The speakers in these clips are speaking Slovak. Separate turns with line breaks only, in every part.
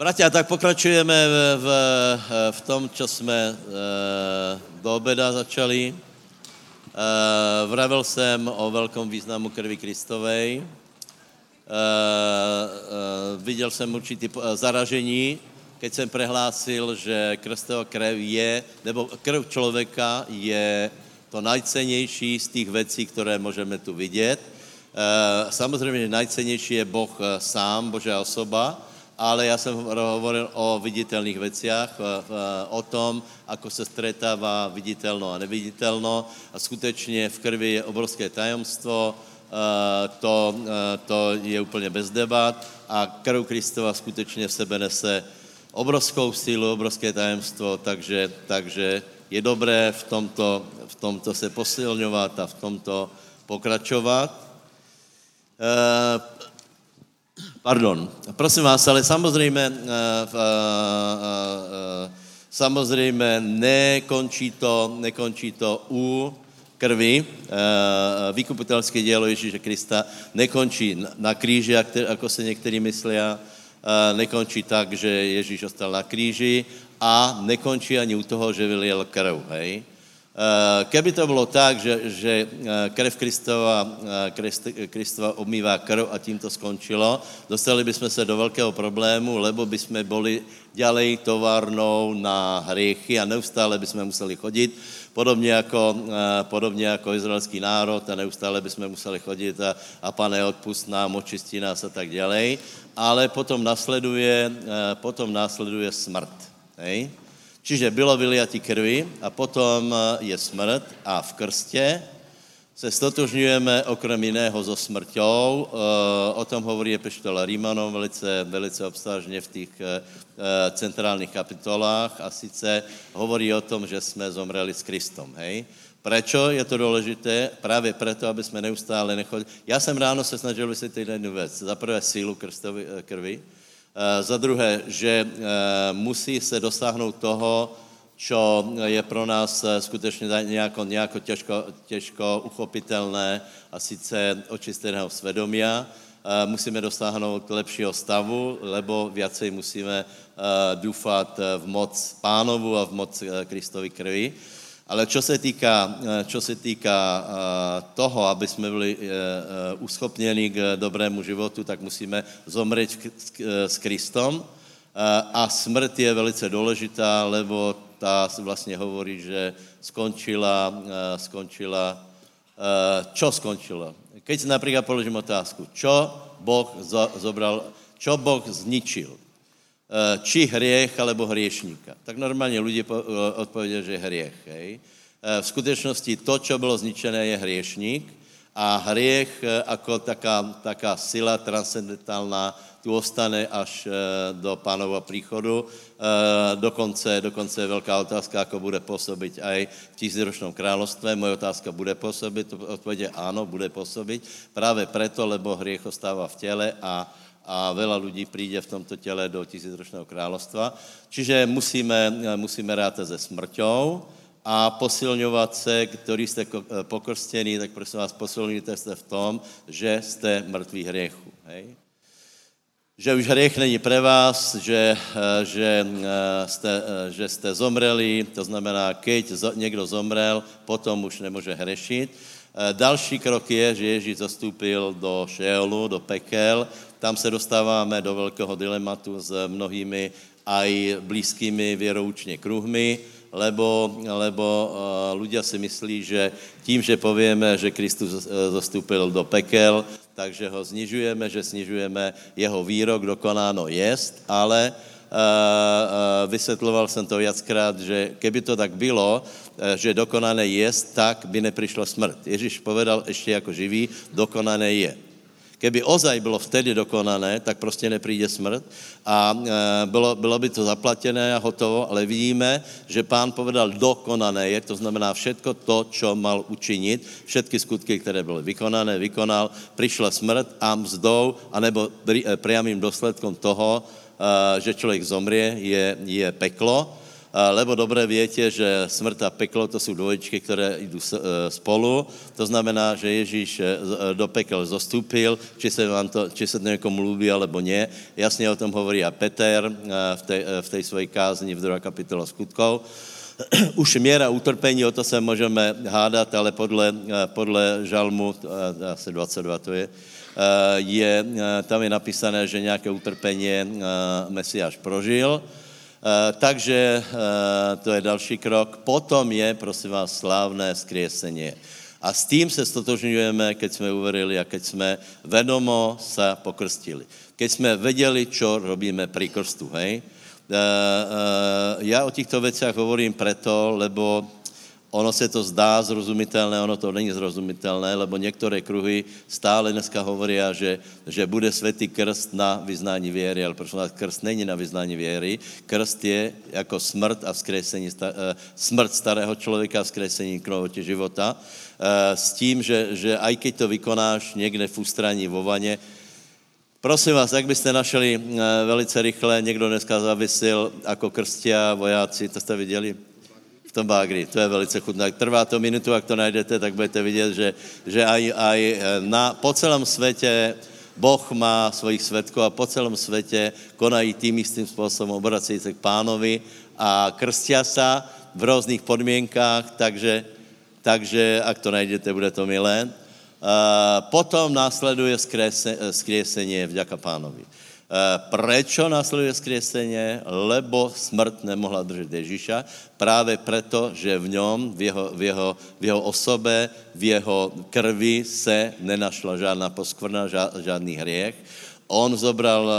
Bratia, tak pokračujeme v, v, v tom, čo jsme e, do obeda začali. E, vravil jsem o velkom významu krvi Kristovej. E, e, viděl jsem určitý zaražení, keď jsem prehlásil, že Kristova krev je, nebo krv člověka je to najcennější z těch věcí, které můžeme tu vidět. E, samozřejmě najcennější je Boh sám, Božá osoba, ale já jsem hovoril o viditelných veciach, o tom, ako se stretává viditelno a neviditelno a skutečně v krvi je obrovské tajemstvo, to, to je úplně bez debat a krv Kristova skutečně v sebe nese obrovskou sílu, obrovské tajemstvo, takže, takže je dobré v tomto, v tomto se posilňovat a v tomto pokračovat. Pardon, prosím vás, ale samozřejmě, uh, uh, uh, samozřejmě nekončí to, nekončí to u krvi. Vykupitelské dělo Ježíše Krista nekončí na kríži, jako se někteří myslí, uh, nekončí tak, že Ježíš ostal na kríži a nekončí ani u toho, že vyliel krv, hej. Eh, keby to bylo tak, že, že eh, krev Kristova, eh, Kristova obmývá krv a tím to skončilo, dostali bychom se do velkého problému, lebo bychom byli ďalej továrnou na hriechy a neustále bychom museli chodit, podobně jako, podobně jako izraelský národ a neustále bychom museli chodit a, a pane, odpust nám, očistí nás a tak ďalej. Ale potom nasleduje, potom nasleduje smrt. Hej? Čiže bylo vyliatí krvi a potom eh, je smrt a v krstě se stotožňujeme okrem jiného so smrťou. Eh, o tom hovorí Epištola Rímanom velice, velice obstážně v těch eh, centrálních kapitolách a sice hovorí o tom, že jsme zomreli s Kristom. Hej? Prečo je to důležité? Právě proto, aby jsme neustále nechodili. Já jsem ráno se snažil vysvětlit jednu věc. Za prvé sílu krvi, Eh, za druhé, že eh, musí se dosáhnout toho, čo je pro nás eh, skutečně nějako, nějako těžko, těžko uchopitelné a sice očisteného svědomia. Musíme dosáhnout lepšího stavu, lebo viacej musíme doufat v moc pánovu a v moc Kristovi krvi. Ale čo se týká, eh, čo se týká eh, toho, aby jsme byli eh, uschopněni k dobrému životu, tak musíme zomřít s Kristom. A smrt je velice důležitá, lebo ta vlastně hovorí, že skončila, skončila, čo skončilo? Keď například položím otázku, čo Boh zobral, čo Boh zničil? Eh, či hriech alebo hriešníka. Tak normálně lidi eh, odpověděli, že je hriech. Hej. Eh, v skutečnosti to, čo bylo zničené, je hriešník a hriech jako taká, taká sila transcendentálna tu ostane až do pánova příchodu. Dokonce, dokonce je velká otázka, ako bude působit aj v tisícročnom královstve. Moje otázka, bude působit? Odpověď ano, bude působit. Právě proto, lebo hriech ostává v těle a a veľa ľudí príde v tomto těle do tisícročného královstva. Čiže musíme, musíme rátať se smrťou a posilňovat se, ktorí jste pokrstení, tak prosím vás, posilňujte se v tom, že jste mrtví hriechu. Hej? Že už hriech není pre vás, že, že, jste, že jste zomreli, to znamená, keď někdo zomrel, potom už nemůže hrešit. Další krok je, že Ježíš zastúpil do šeolu, do pekel, tam se dostáváme do velkého dilematu s mnohými aj blízkými věroučně kruhmi, lebo, lebo uh, ľudia si myslí, že tím, že povieme, že Kristus zastúpil do pekel, takže ho znižujeme, že snižujeme jeho výrok, dokonáno jest, ale Vysvětloval jsem to viackrát, že keby to tak bylo, uh, že dokonané jest, tak by neprišla smrt. Ježíš povedal ještě jako živý, dokonané je. Keby ozaj bylo vtedy dokonané, tak prostě nepríde smrt a e, bylo, bylo by to zaplatené a hotovo, ale vidíme, že pán povedal dokonané je, to znamená všetko to, čo mal učinit, všetky skutky, které byly vykonané, vykonal, přišla smrt a mzdou, anebo e, priamým dosledkom toho, e, že člověk zomrie, je, je peklo. lebo dobre viete, že smrt a peklo to sú dvojičky, ktoré idú spolu. To znamená, že Ježíš do pekel zostúpil, či sa, vám to, či sa to niekomu ľúbi alebo nie. Jasne o tom hovorí a Peter v tej, v tej svojej kázni v 2. kapitole skutkov. Už miera utrpení, o to se můžeme hádat, ale podle, podle žalmu, asi 22 to je, je, tam je napísané, že nějaké utrpení Mesiáš prožil, Eh, takže eh, to je další krok. Potom je, prosím vás, slávné skriesenie. A s tím se stotožňujeme, keď jsme uverili a keď jsme vedomo sa pokrstili. Keď jsme věděli, čo robíme pri krstu, hej? Já o těchto věcech hovorím preto, lebo ono se to zdá zrozumitelné, ono to není zrozumitelné, lebo některé kruhy stále dneska hovorí, že, že bude světý krst na vyznání věry, ale prosím vás, krst není na vyznání věry. Krst je jako smrt a vzkresení, eh, smrt starého člověka a vzkresení k života. Eh, s tím, že, že aj keď to vykonáš někde v ústraní vo vaně, Prosím vás, jak byste našli eh, velice rychle, někdo dneska zavisil jako krstia vojáci, to jste viděli? V tom bagri. To je velice chutné. Trvá to minutu, ak to najdete, tak budete vidět, že, že aj, aj na, po celém světě Boh má svojich svetkov a po celém světě konají tým istým způsobem, obrací se k pánovi a krstia sa v různých podmienkách, takže, takže ak to najdete, bude to milé. Uh, potom následuje skriesenie vďaka pánovi. Eh, prečo následuje skriesenie? Lebo smrt nemohla držet Ježíša. Právě proto, že v něm, v jeho, v, jeho, v jeho osobe, v jeho krvi se nenašla žádná poskvrna, žádný hriech. On zobral uh,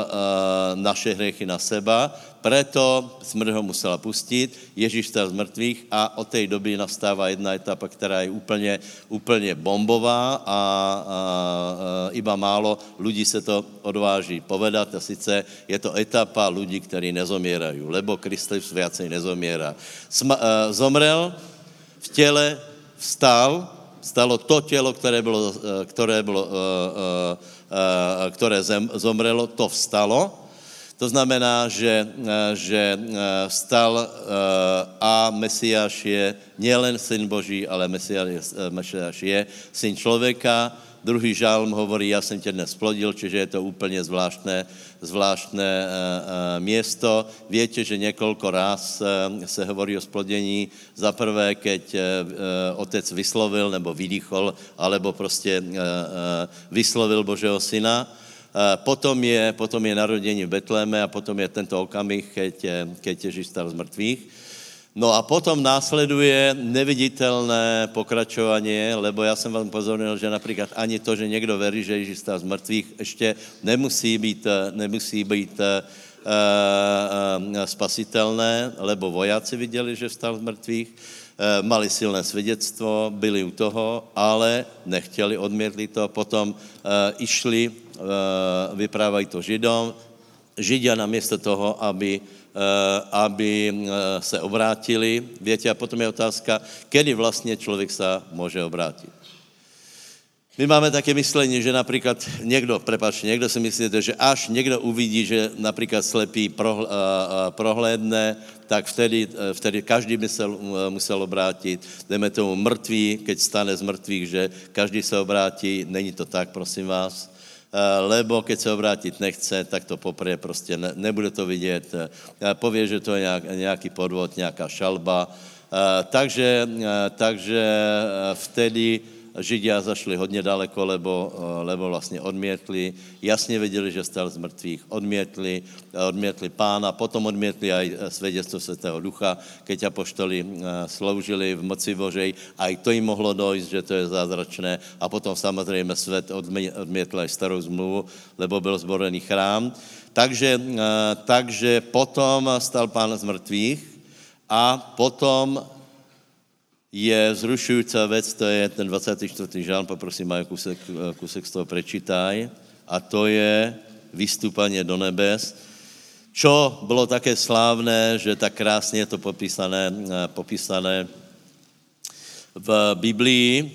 naše hriechy na seba, preto smrt ho musela pustit, Ježíš stal z mrtvých a od té doby nastává jedna etapa, která je úplně, úplně bombová a, a, a iba málo lidí se to odváží povedat a sice je to etapa lidí, kteří nezomierají, lebo Kristus viacej nezomírá. Sma, uh, zomrel, v těle vstal, stalo to tělo, které bylo, které bylo uh, uh, Eh, které zem, zomrelo, to vstalo. To znamená, že, eh, že eh, vstal a Mesiáš je nielen syn Boží, ale Mesiáš je syn člověka, Druhý žálm hovorí, já jsem tě dnes splodil, čiže je to úplně zvláštné, zvláštné město. Víte, že několik uh, se hovorí o splodení. Za prvé, keď otec vyslovil nebo vydýchol, alebo prostě vyslovil Božího syna. Uh, potom je, potom je narodení v Betléme a potom je tento okamih, keď, keď Ježíš stal z mrtvých. No a potom následuje neviditelné pokračovanie, lebo já jsem vám pozornil, že například ani to, že někdo verí, že Ježíš stál z mrtvých, ještě nemusí být, nemusí být uh, uh, spasitelné, lebo vojáci viděli, že vstal z mrtvých, uh, mali silné svědectvo, byli u toho, ale nechtěli, odmětli to, potom išli, vyprávají to Židom, Židia namiesto toho, aby Eh, aby eh, se obrátili. Víte, a potom je otázka, kedy vlastně člověk se může obrátit. My máme také myslení, že například někdo, prepáč, někdo si myslíte, že až někdo uvidí, že například slepý prohl, prohlédne, tak vtedy, vtedy každý musel, musel obrátit. Jdeme tomu mrtvý, keď stane z mrtvých, že každý se obrátí. Není to tak, prosím vás. Eh, lebo keď se obrátit nechce, tak to popře prostě ne, nebude to vidět. Eh, pově, že to je nějak, nějaký podvod, nějaká šalba. Eh, takže, takže vtedy Židia zašli hodně daleko, lebo, eh, lebo vlastně odmětli, jasně věděli, že stal z mrtvých, odmětli, odmětli pána, potom odmětli aj eh, svědectvo Svatého Ducha, keď apoštoli eh, sloužili v moci Božej, aj to jim mohlo dojít, že to je zázračné. A potom samozřejmě svět odmětl aj starou zmluvu, lebo byl zborený chrám. Takže, takže potom stal pán z mrtvých a potom je zrušující věc, to je ten 24. žán, poprosím, Majo, kusek, kusek z toho prečítaj, a to je vystúpanie do nebes, čo bylo také slávné, že tak krásně je to popísané, popísané v Biblii,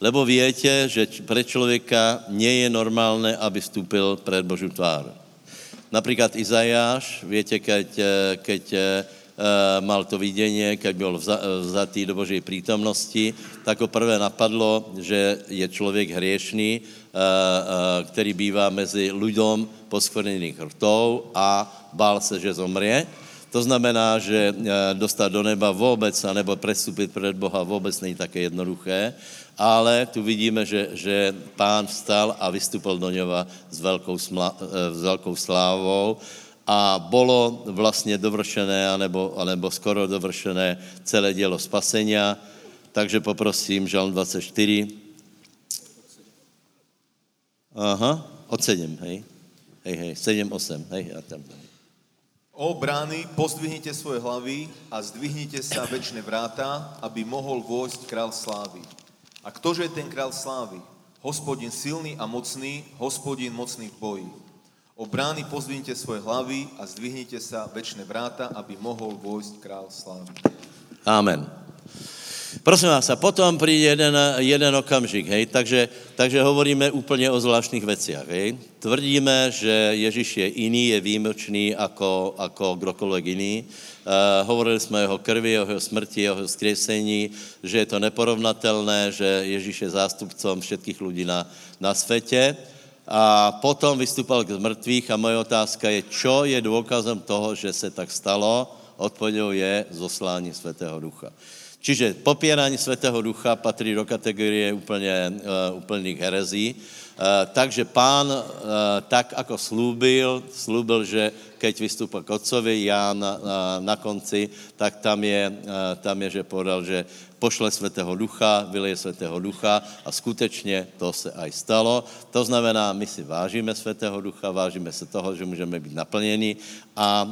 lebo víte, že pre člověka nie je normálné, aby vstúpil před Boží tvár. Například Izajáš, víte, keď, keď mal to videnie, keď byl vzatý do Božej prítomnosti, tak ho prvé napadlo, že je člověk hriešný, který bývá mezi ľudom poskvrnených rtov a bál se, že zomrie. To znamená, že dostat do neba vůbec, anebo prestupit před Boha vůbec není také jednoduché, ale tu vidíme, že, že pán vstal a vystupil do něba s velkou, smla, s velkou slávou a bolo vlastně dovršené, anebo, anebo skoro dovršené celé dělo spasenia. Takže poprosím, Žalm 24. Aha, od 7, hej. Hej, hej, 7, 8, hej, a tam.
O brány, pozdvihnite svoje hlavy a zdvihnite sa väčšie vráta, aby mohol vojsť král slávy. A ktože je ten král slávy? Hospodin silný a mocný, hospodin mocný v boji. O brány pozdvihnite svoje hlavy a zdvihnite sa väčšie vráta, aby mohol vojsť král slávy.
Amen. Prosím vás, a potom príde jeden, jeden okamžik, hej, takže, takže hovoríme úplně o zvláštních veciach, hej. Tvrdíme, že Ježíš je iný, je výjimečný ako, ako kdokoliv jiný. Uh, hovorili jsme o jeho krvi, o jeho smrti, o jeho skresení, že je to neporovnatelné, že Ježíš je zástupcom všetkých lidí na, na světě a potom vystupal k zmrtvých a moje otázka je, čo je důkazem toho, že se tak stalo? Odpovědou je zoslání Svatého Ducha. Čiže popírání Svatého Ducha patří do kategorie úplně, uh, úplných herezí. Uh, takže pán, uh, tak ako slúbil, slúbil, že keď vystúpil k otcovi Ján na, na konci, tak tam je, tam je, že povedal, že pošle Svetého Ducha, vyleje Svetého Ducha a skutečně to se aj stalo. To znamená, my si vážíme Svetého Ducha, vážíme se toho, že můžeme být naplněni a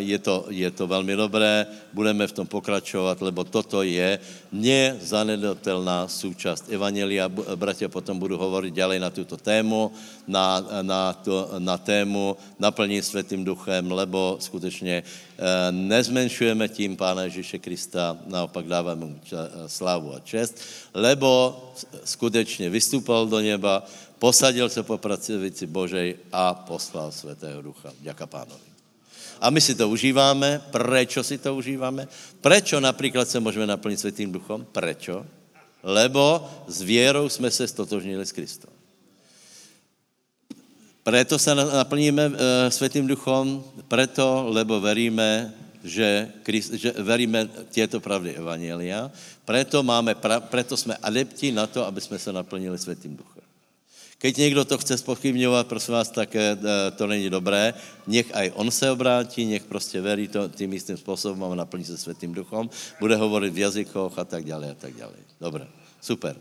je to, je to velmi dobré, budeme v tom pokračovat, lebo toto je nezanedatelná súčasť Evangelia. Bratia, potom budu hovoriť ďalej na túto tému, na, na, to, na tému naplní Svetým Duchem, lebo skutečně nezmenšujeme tím Pána Ježíše Krista, naopak dáváme mu slávu a čest, lebo skutečně vystúpal do neba, posadil se po pracivici Božej a poslal Svetého Ducha. Ďaká pánovi. A my si to užíváme. Prečo si to užíváme? Prečo například se můžeme naplnit Svetým Duchom? Prečo? Lebo s věrou jsme se stotožnili s Kristom. Preto se naplníme uh, Svetým Duchom, preto, lebo veríme, že, Christ, že veríme tieto pravdy Evangelia, preto, máme, pra, preto jsme adepti na to, aby jsme se naplnili Svetým Duchem. Keď někdo to chce spochybňovat, prosím vás, tak uh, to není dobré. Nech aj on se obrátí, nech prostě verí to, tím istým způsobem a naplní se Svetým Duchom, bude hovorit v jazykoch a tak dále a tak dále. Dobre, super.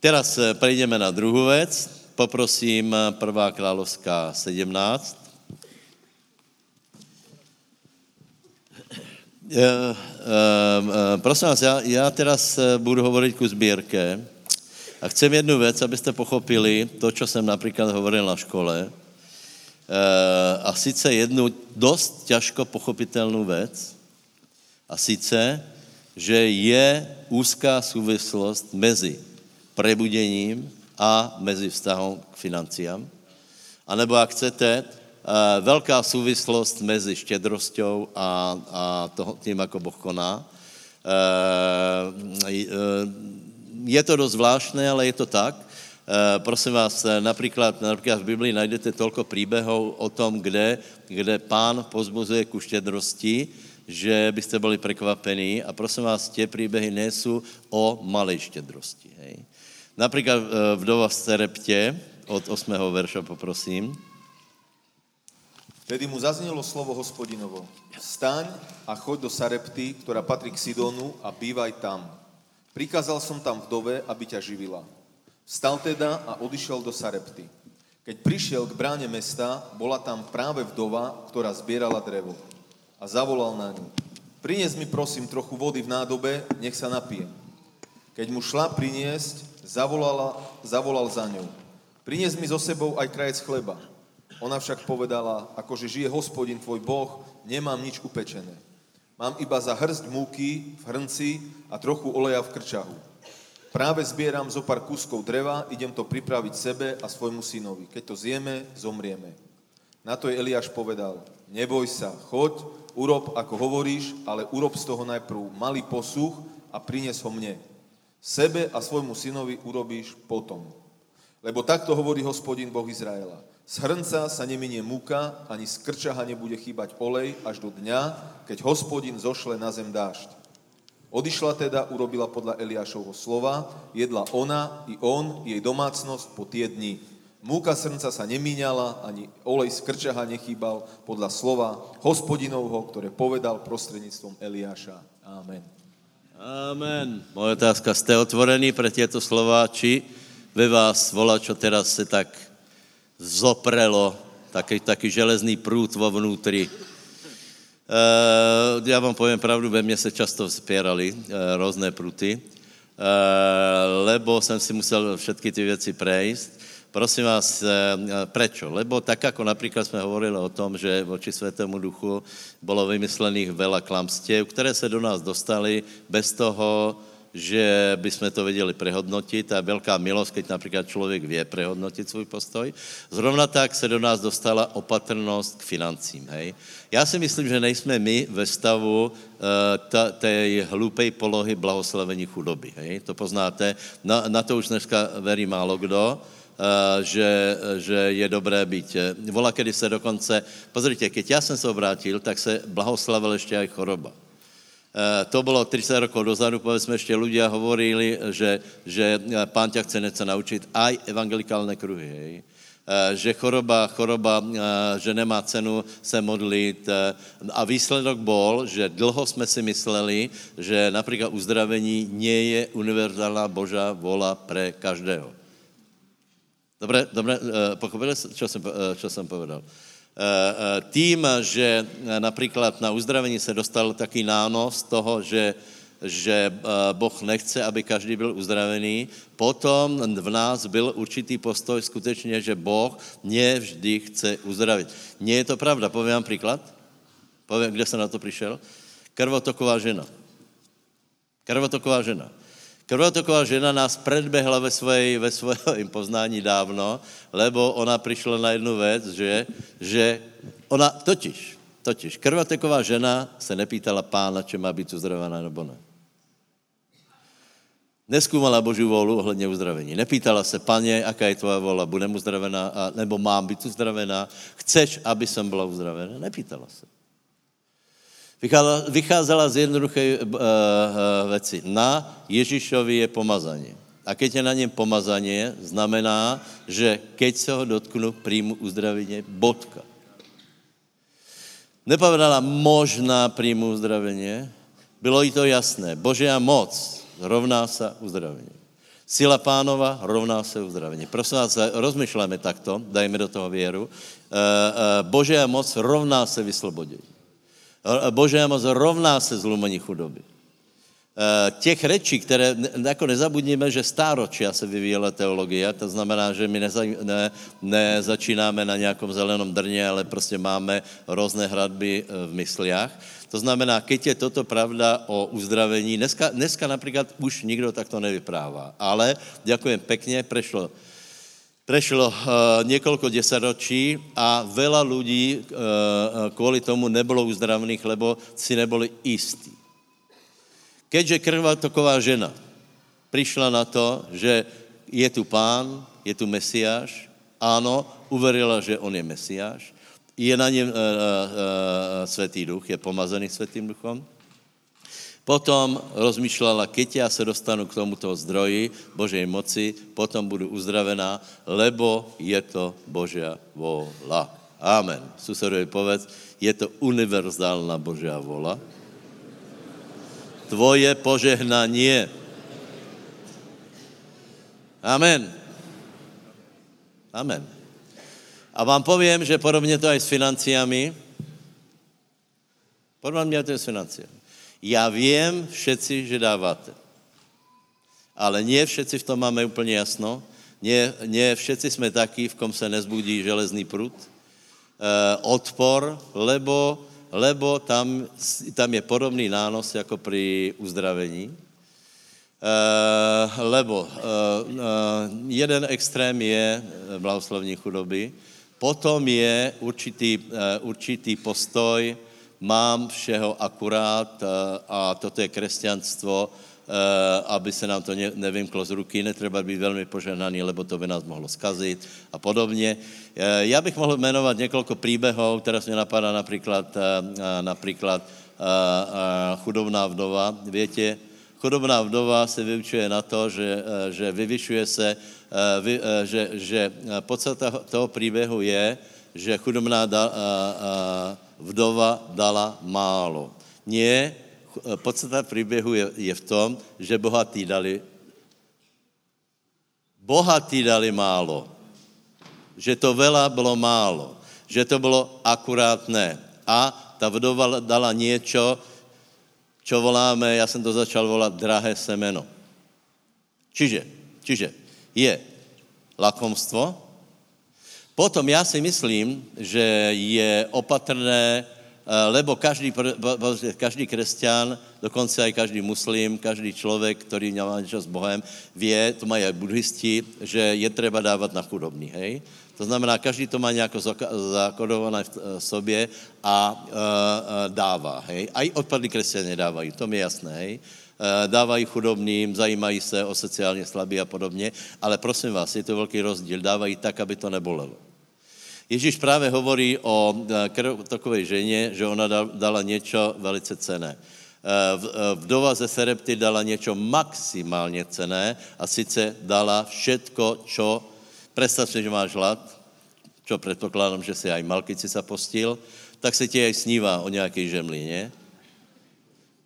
Teraz uh, prejdeme na druhou věc poprosím prvá královská 17. Uh, uh, prosím vás, já, já teraz budu hovorit ku sbírke a chcem jednu věc, abyste pochopili to, co jsem například hovoril na škole. A sice jednu dost těžko pochopitelnou věc, a sice, že je úzká souvislost mezi prebudením a mezi vztahom k financiám. A nebo jak chcete, eh, velká souvislost mezi štědrostou a, a toho, tím, jako Boh koná. Eh, eh, je to dost zvláštné, ale je to tak. Prosím vás, například, například v Biblii najdete tolko příběhů o tom, kde, kde pán pozbuzuje ku štědrosti, že byste byli prekvapení a prosím vás, tě příběhy nejsou o malé štědrosti. Hej. Například eh, vdova v Sereptě od 8. verša poprosím.
Tedy mu zaznelo slovo hospodinovo. Staň a choď do Sarepty, ktorá patrí k Sidonu a bývaj tam. Prikázal som tam vdove, aby ťa živila. Vstal teda a odišiel do Sarepty. Keď prišiel k bráne mesta, bola tam práve vdova, ktorá zbierala drevo. A zavolal na ňu. Prines mi prosím trochu vody v nádobe, nech sa napijem. Keď mu šla priniesť, zavolala, zavolal za ňou. Prinies mi so sebou aj krajec chleba. Ona však povedala, akože žije hospodin tvoj Boh, nemám nič upečené. Mám iba za hrst múky v hrnci a trochu oleja v krčahu. Práve zbieram zo pár kúskov dreva, idem to pripraviť sebe a svojmu synovi. Keď to zjeme, zomrieme. Na to je Eliáš povedal, neboj sa, choď, urob, ako hovoríš, ale urob z toho najprv malý posuch a prines ho mne. Sebe a svojmu synovi urobíš potom. Lebo takto hovorí hospodin Boh Izraela. Z hrnca sa neminie múka, ani z krčaha nebude chýbať olej až do dňa, keď hospodin zošle na zem dážď. Odišla teda, urobila podľa Eliášovho slova, jedla ona i on, jej domácnosť po tie dni. Múka srnca sa nemíňala, ani olej z krčaha nechýbal podľa slova hospodinovho, ktoré povedal prostredníctvom Eliáša. Amen.
Amen. Moja otázka, ste otvorení pre tieto slova, či ve vás volá, čo teraz se tak zoprelo, taký, taký železný prút vo vnútri. Uh, já vám poviem pravdu, ve mne se často spierali uh, různé pruty, uh, lebo jsem si musel všetky ty věci prejsť. Prosím vás, prečo? Lebo tak, ako napríklad sme hovorili o tom, že voči Svetému duchu bolo vymyslených veľa klamstiev, ktoré se do nás dostali bez toho, že by sme to vedeli prehodnotiť. Tá veľká milosť, keď napríklad človek vie prehodnotiť svůj postoj. Zrovna tak se do nás dostala opatrnosť k financím. Hej? Já si myslím, že nejsme my ve stavu uh, té hlupej polohy blahoslavení chudoby. Hej? To poznáte. Na, na to už dneska verí málo kdo. Uh, že, že je dobré být. Vola, kedy se dokonce, pozrite, keď ja jsem se obrátil, tak se blahoslavil ještě aj choroba. Eh, to bolo 30 rokov dozadu, povedzme, ešte ľudia hovorili, že, že eh, pán ťa chce niečo naučiť, aj evangelikálne kruhy, hej. Eh, že choroba, choroba, že nemá cenu se modlit. A výsledok bol, že dlho jsme si mysleli, že například uzdravení nie je univerzálna Božá vola pre každého. Dobre, dobre pochopili, čo som, čo som povedal? Eh, eh, tým, že napríklad na uzdravení se dostal taký nános toho, že, že eh, Boh nechce, aby každý byl uzdravený, potom v nás byl určitý postoj skutečně, že Boh nevždy chce uzdravit. Nie je to pravda. Poviem vám príklad. Poviem, kde som na to prišiel. Krvotoková žena. Krvotoková žena. Krvotoková žena nás predbehla ve, svojej, ve svojom poznání dávno, lebo ona prišla na jednu vec, že, že ona, totiž, totiž, krvotoková žena se nepýtala pána, či má být uzdravená nebo ne. Neskúmala Božiu volu ohledně uzdravení. Nepýtala se, paně, aká je tvoja vola, budem uzdravená, a, nebo mám být uzdravená, chceš, aby som byla uzdravená? Nepýtala se. Vycházela, z jednoduché uh, uh, veci. Na Ježišovi je pomazanie. A keď je na něm pomazanie, znamená, že keď se ho dotknu, príjmu uzdravenie, bodka. Nepovedala možná príjmu uzdravenie, bylo i to jasné. Božia moc rovná sa uzdravenie. Sila pánova rovná se uzdravení. Prosím vás, rozmýšľame takto, dajme do toho věru. Božia moc rovná se vyslobodení. Božia moc rovná se zlomení chudoby. Eh, těch rečí, které, jako nezabudníme, že stáročia se vyvíjela teologie, to znamená, že my neza, ne, nezačínáme na nějakom zelenom drně, ale prostě máme různé hradby eh, v mysliach. To znamená, keď je toto pravda o uzdravení, dneska, dneska například už nikdo takto nevyprává, ale ďakujem pekně, prešlo Prešlo uh, niekoľko desaťročí a veľa ľudí uh, kvôli tomu nebolo uzdravených, lebo si neboli istí. Keďže krvatoková žena prišla na to, že je tu pán, je tu Mesiáš, áno, uverila, že on je Mesiáš, je na něm uh, uh, Svetý duch, je pomazaný Svetým duchom, Potom rozmýšľala, keď ja sa dostanu k tomuto zdroji Božej moci, potom budu uzdravená, lebo je to Božia vola. Amen. Susedovi povedz, je to univerzálna Božia vola. Tvoje požehnanie. Amen. Amen. A vám poviem, že podobne to aj s financiami. Podobne to je s financiami. Já vím všetci, že dáváte. Ale nie všetci v tom máme úplně jasno. Nie, nie všetci jsme taky, v kom se nezbudí železný prut. E, odpor, lebo, lebo tam, tam je podobný nános jako pri uzdravení. E, lebo e, e, jeden extrém je blahoslovní chudoby, Potom je určitý, určitý postoj, mám všeho akurát a toto je kresťanstvo, aby se nám to nevymklo z ruky, netreba být velmi požehnaný, lebo to by nás mohlo skazit a podobně. Já bych mohl jmenovat několik příběhů, teraz mě napadá například, například chudobná vdova. Větě, chudobná vdova se vyučuje na to, že, že vyvyšuje se, že, že podstata toho příběhu je, že chudobná da, vdova dala málo. Nie, podstata příběhu je, je v tom, že bohatí dali bohatí dali málo. Že to veľa bylo málo. Že to bylo akurátné. A ta vdova dala niečo, čo voláme, já jsem to začal volat drahé semeno. Čiže, čiže je lakomstvo, potom já si myslím, že je opatrné Eh, lebo každý, každý kresťan, dokonce aj každý muslim, každý člověk, který má něco s Bohem, vie, to mají aj buddhisti, že je treba dávat na chudobný, hej? To znamená, každý to má nějak zakodované v eh, sobě a e, dává, hej? Aj odpadlí kresťané dávají, to mi je jasné, hej? Dávají chudobným, zajímají se o sociálně slabí a podobně, ale prosím vás, je to velký rozdíl, dávají tak, aby to nebolelo. Ježíš právě hovorí o e, takové ženě, že ona dala něco velice cené. E, e, vdova ze Serepty dala něco maximálně cené a sice dala všetko, čo, představ si, že máš hlad, čo předpokládám, že si aj Malkici sa postil, tak se ti aj snívá o nějaké žemli, ne?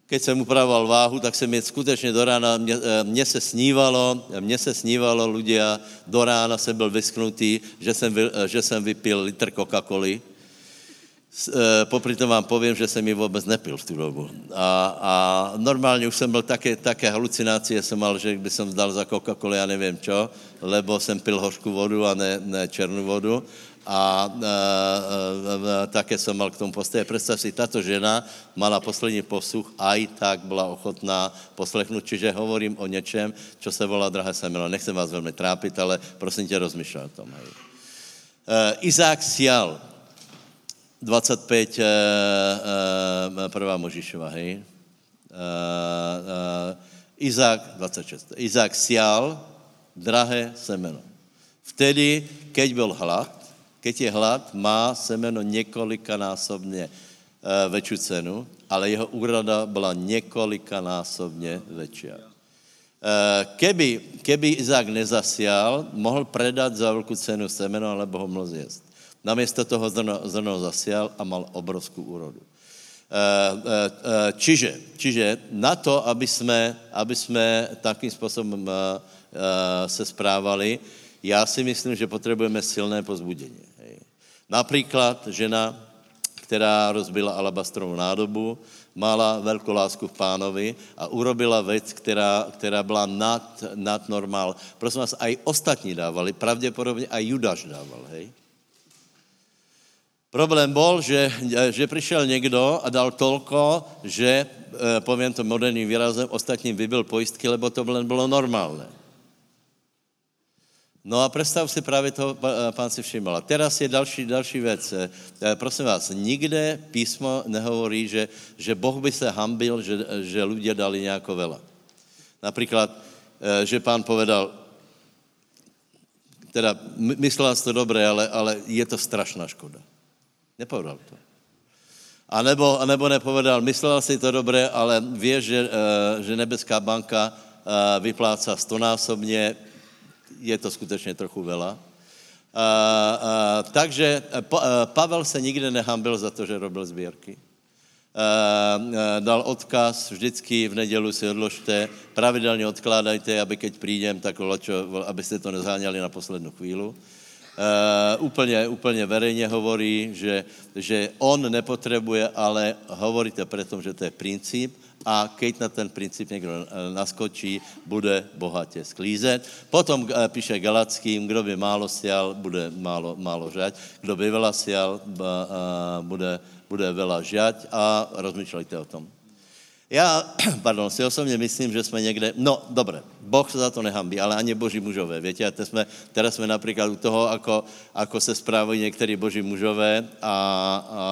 Keď jsem upravoval váhu, tak jsem je skutečně do rána, mně, eh, mně se snívalo, mně se snívalo, ľudia, do rána jsem byl vysknutý, že jsem, eh, že jsem vypil litr Coca-Coly. Eh, popri tom vám povím, že jsem ji vůbec nepil v tu dobu. A, a normálně už jsem byl také, také halucinácie, jsem mal, že by som zdal za Coca-Cola, já nevím čo, lebo jsem pil hořkou vodu a ne, ne černou vodu a e, e, e, také som mal k tomu postoje. Predstav si, táto žena mala poslední posluch, aj tak byla ochotná poslechnout, čiže hovorím o něčem, čo se volá drahé semeno. Nechcem vás velmi trápit, ale prosím tě, rozmýšľaj o tom. Hej. E, Izák sial, 25, e, e, prvá Možišova, hej. E, e, Izák, 26. Izák sial drahé semeno. Vtedy, keď byl hlad, keď je hlad, má semeno několikanásobně e, väčšiu cenu, ale jeho úroda byla několikanásobně väčšia. E, keby, keby Izák nezasial, mohl predat za velkou cenu semeno, alebo ho mohl zjesť. Namiesto toho zrno, zrno zasial a mal obrovskou úrodu. E, e, čiže, čiže na to, aby jsme, aby jsme takým způsobem se správali, já si myslím, že potřebujeme silné pozbudení. Například žena, která rozbila alabastrovou nádobu, mala velkou lásku v pánovi a urobila věc, která, která byla nad, nad normál. Prosím vás, aj ostatní dávali, pravděpodobně aj Judáš dával, hej? Problém byl, že, že přišel někdo a dal tolko, že, eh, povím to moderním výrazem, ostatním vybil pojistky, lebo to bylo normálné. No a představ si právě toho, eh, pán si všiml. A teraz je další, další věc. Eh, prosím vás, nikde písmo nehovorí, že, že Boh by se hambil, že, že ľudia dali nějako vela. Například, eh, že pán povedal, teda myslel to dobré, ale, ale je to strašná škoda. Nepovedal to. A nebo, a nebo nepovedal, myslel si to dobré, ale víš, že, že nebeská banka vypláca stonásobně, je to skutečně trochu vela. A, a, takže pa, Pavel se nikdy nehambil za to, že robil sbírky. A, a, dal odkaz, vždycky v nedělu si odložte, pravidelně odkládajte, aby keď přijdem, tak ločo, abyste to nezháňali na poslednou chvíli. Uh, úplně, úplně verejně hovorí, že, že on nepotřebuje, ale hovoríte preto, že to je princíp a keď na ten princip někdo eh, naskočí, bude bohatě sklízet. Potom eh, píše Galackým, kdo by málo sial, bude málo, málo žať, kdo by veľa sial, bude, bude veľa žať a rozmýšlejte o tom. Já, pardon, si osobně myslím, že jsme někde, no dobré, Boh se za to nehambí, ale ani boží mužové. Víte, a jsme, teraz jsme například u toho, ako, ako se správají některý boží mužové a, a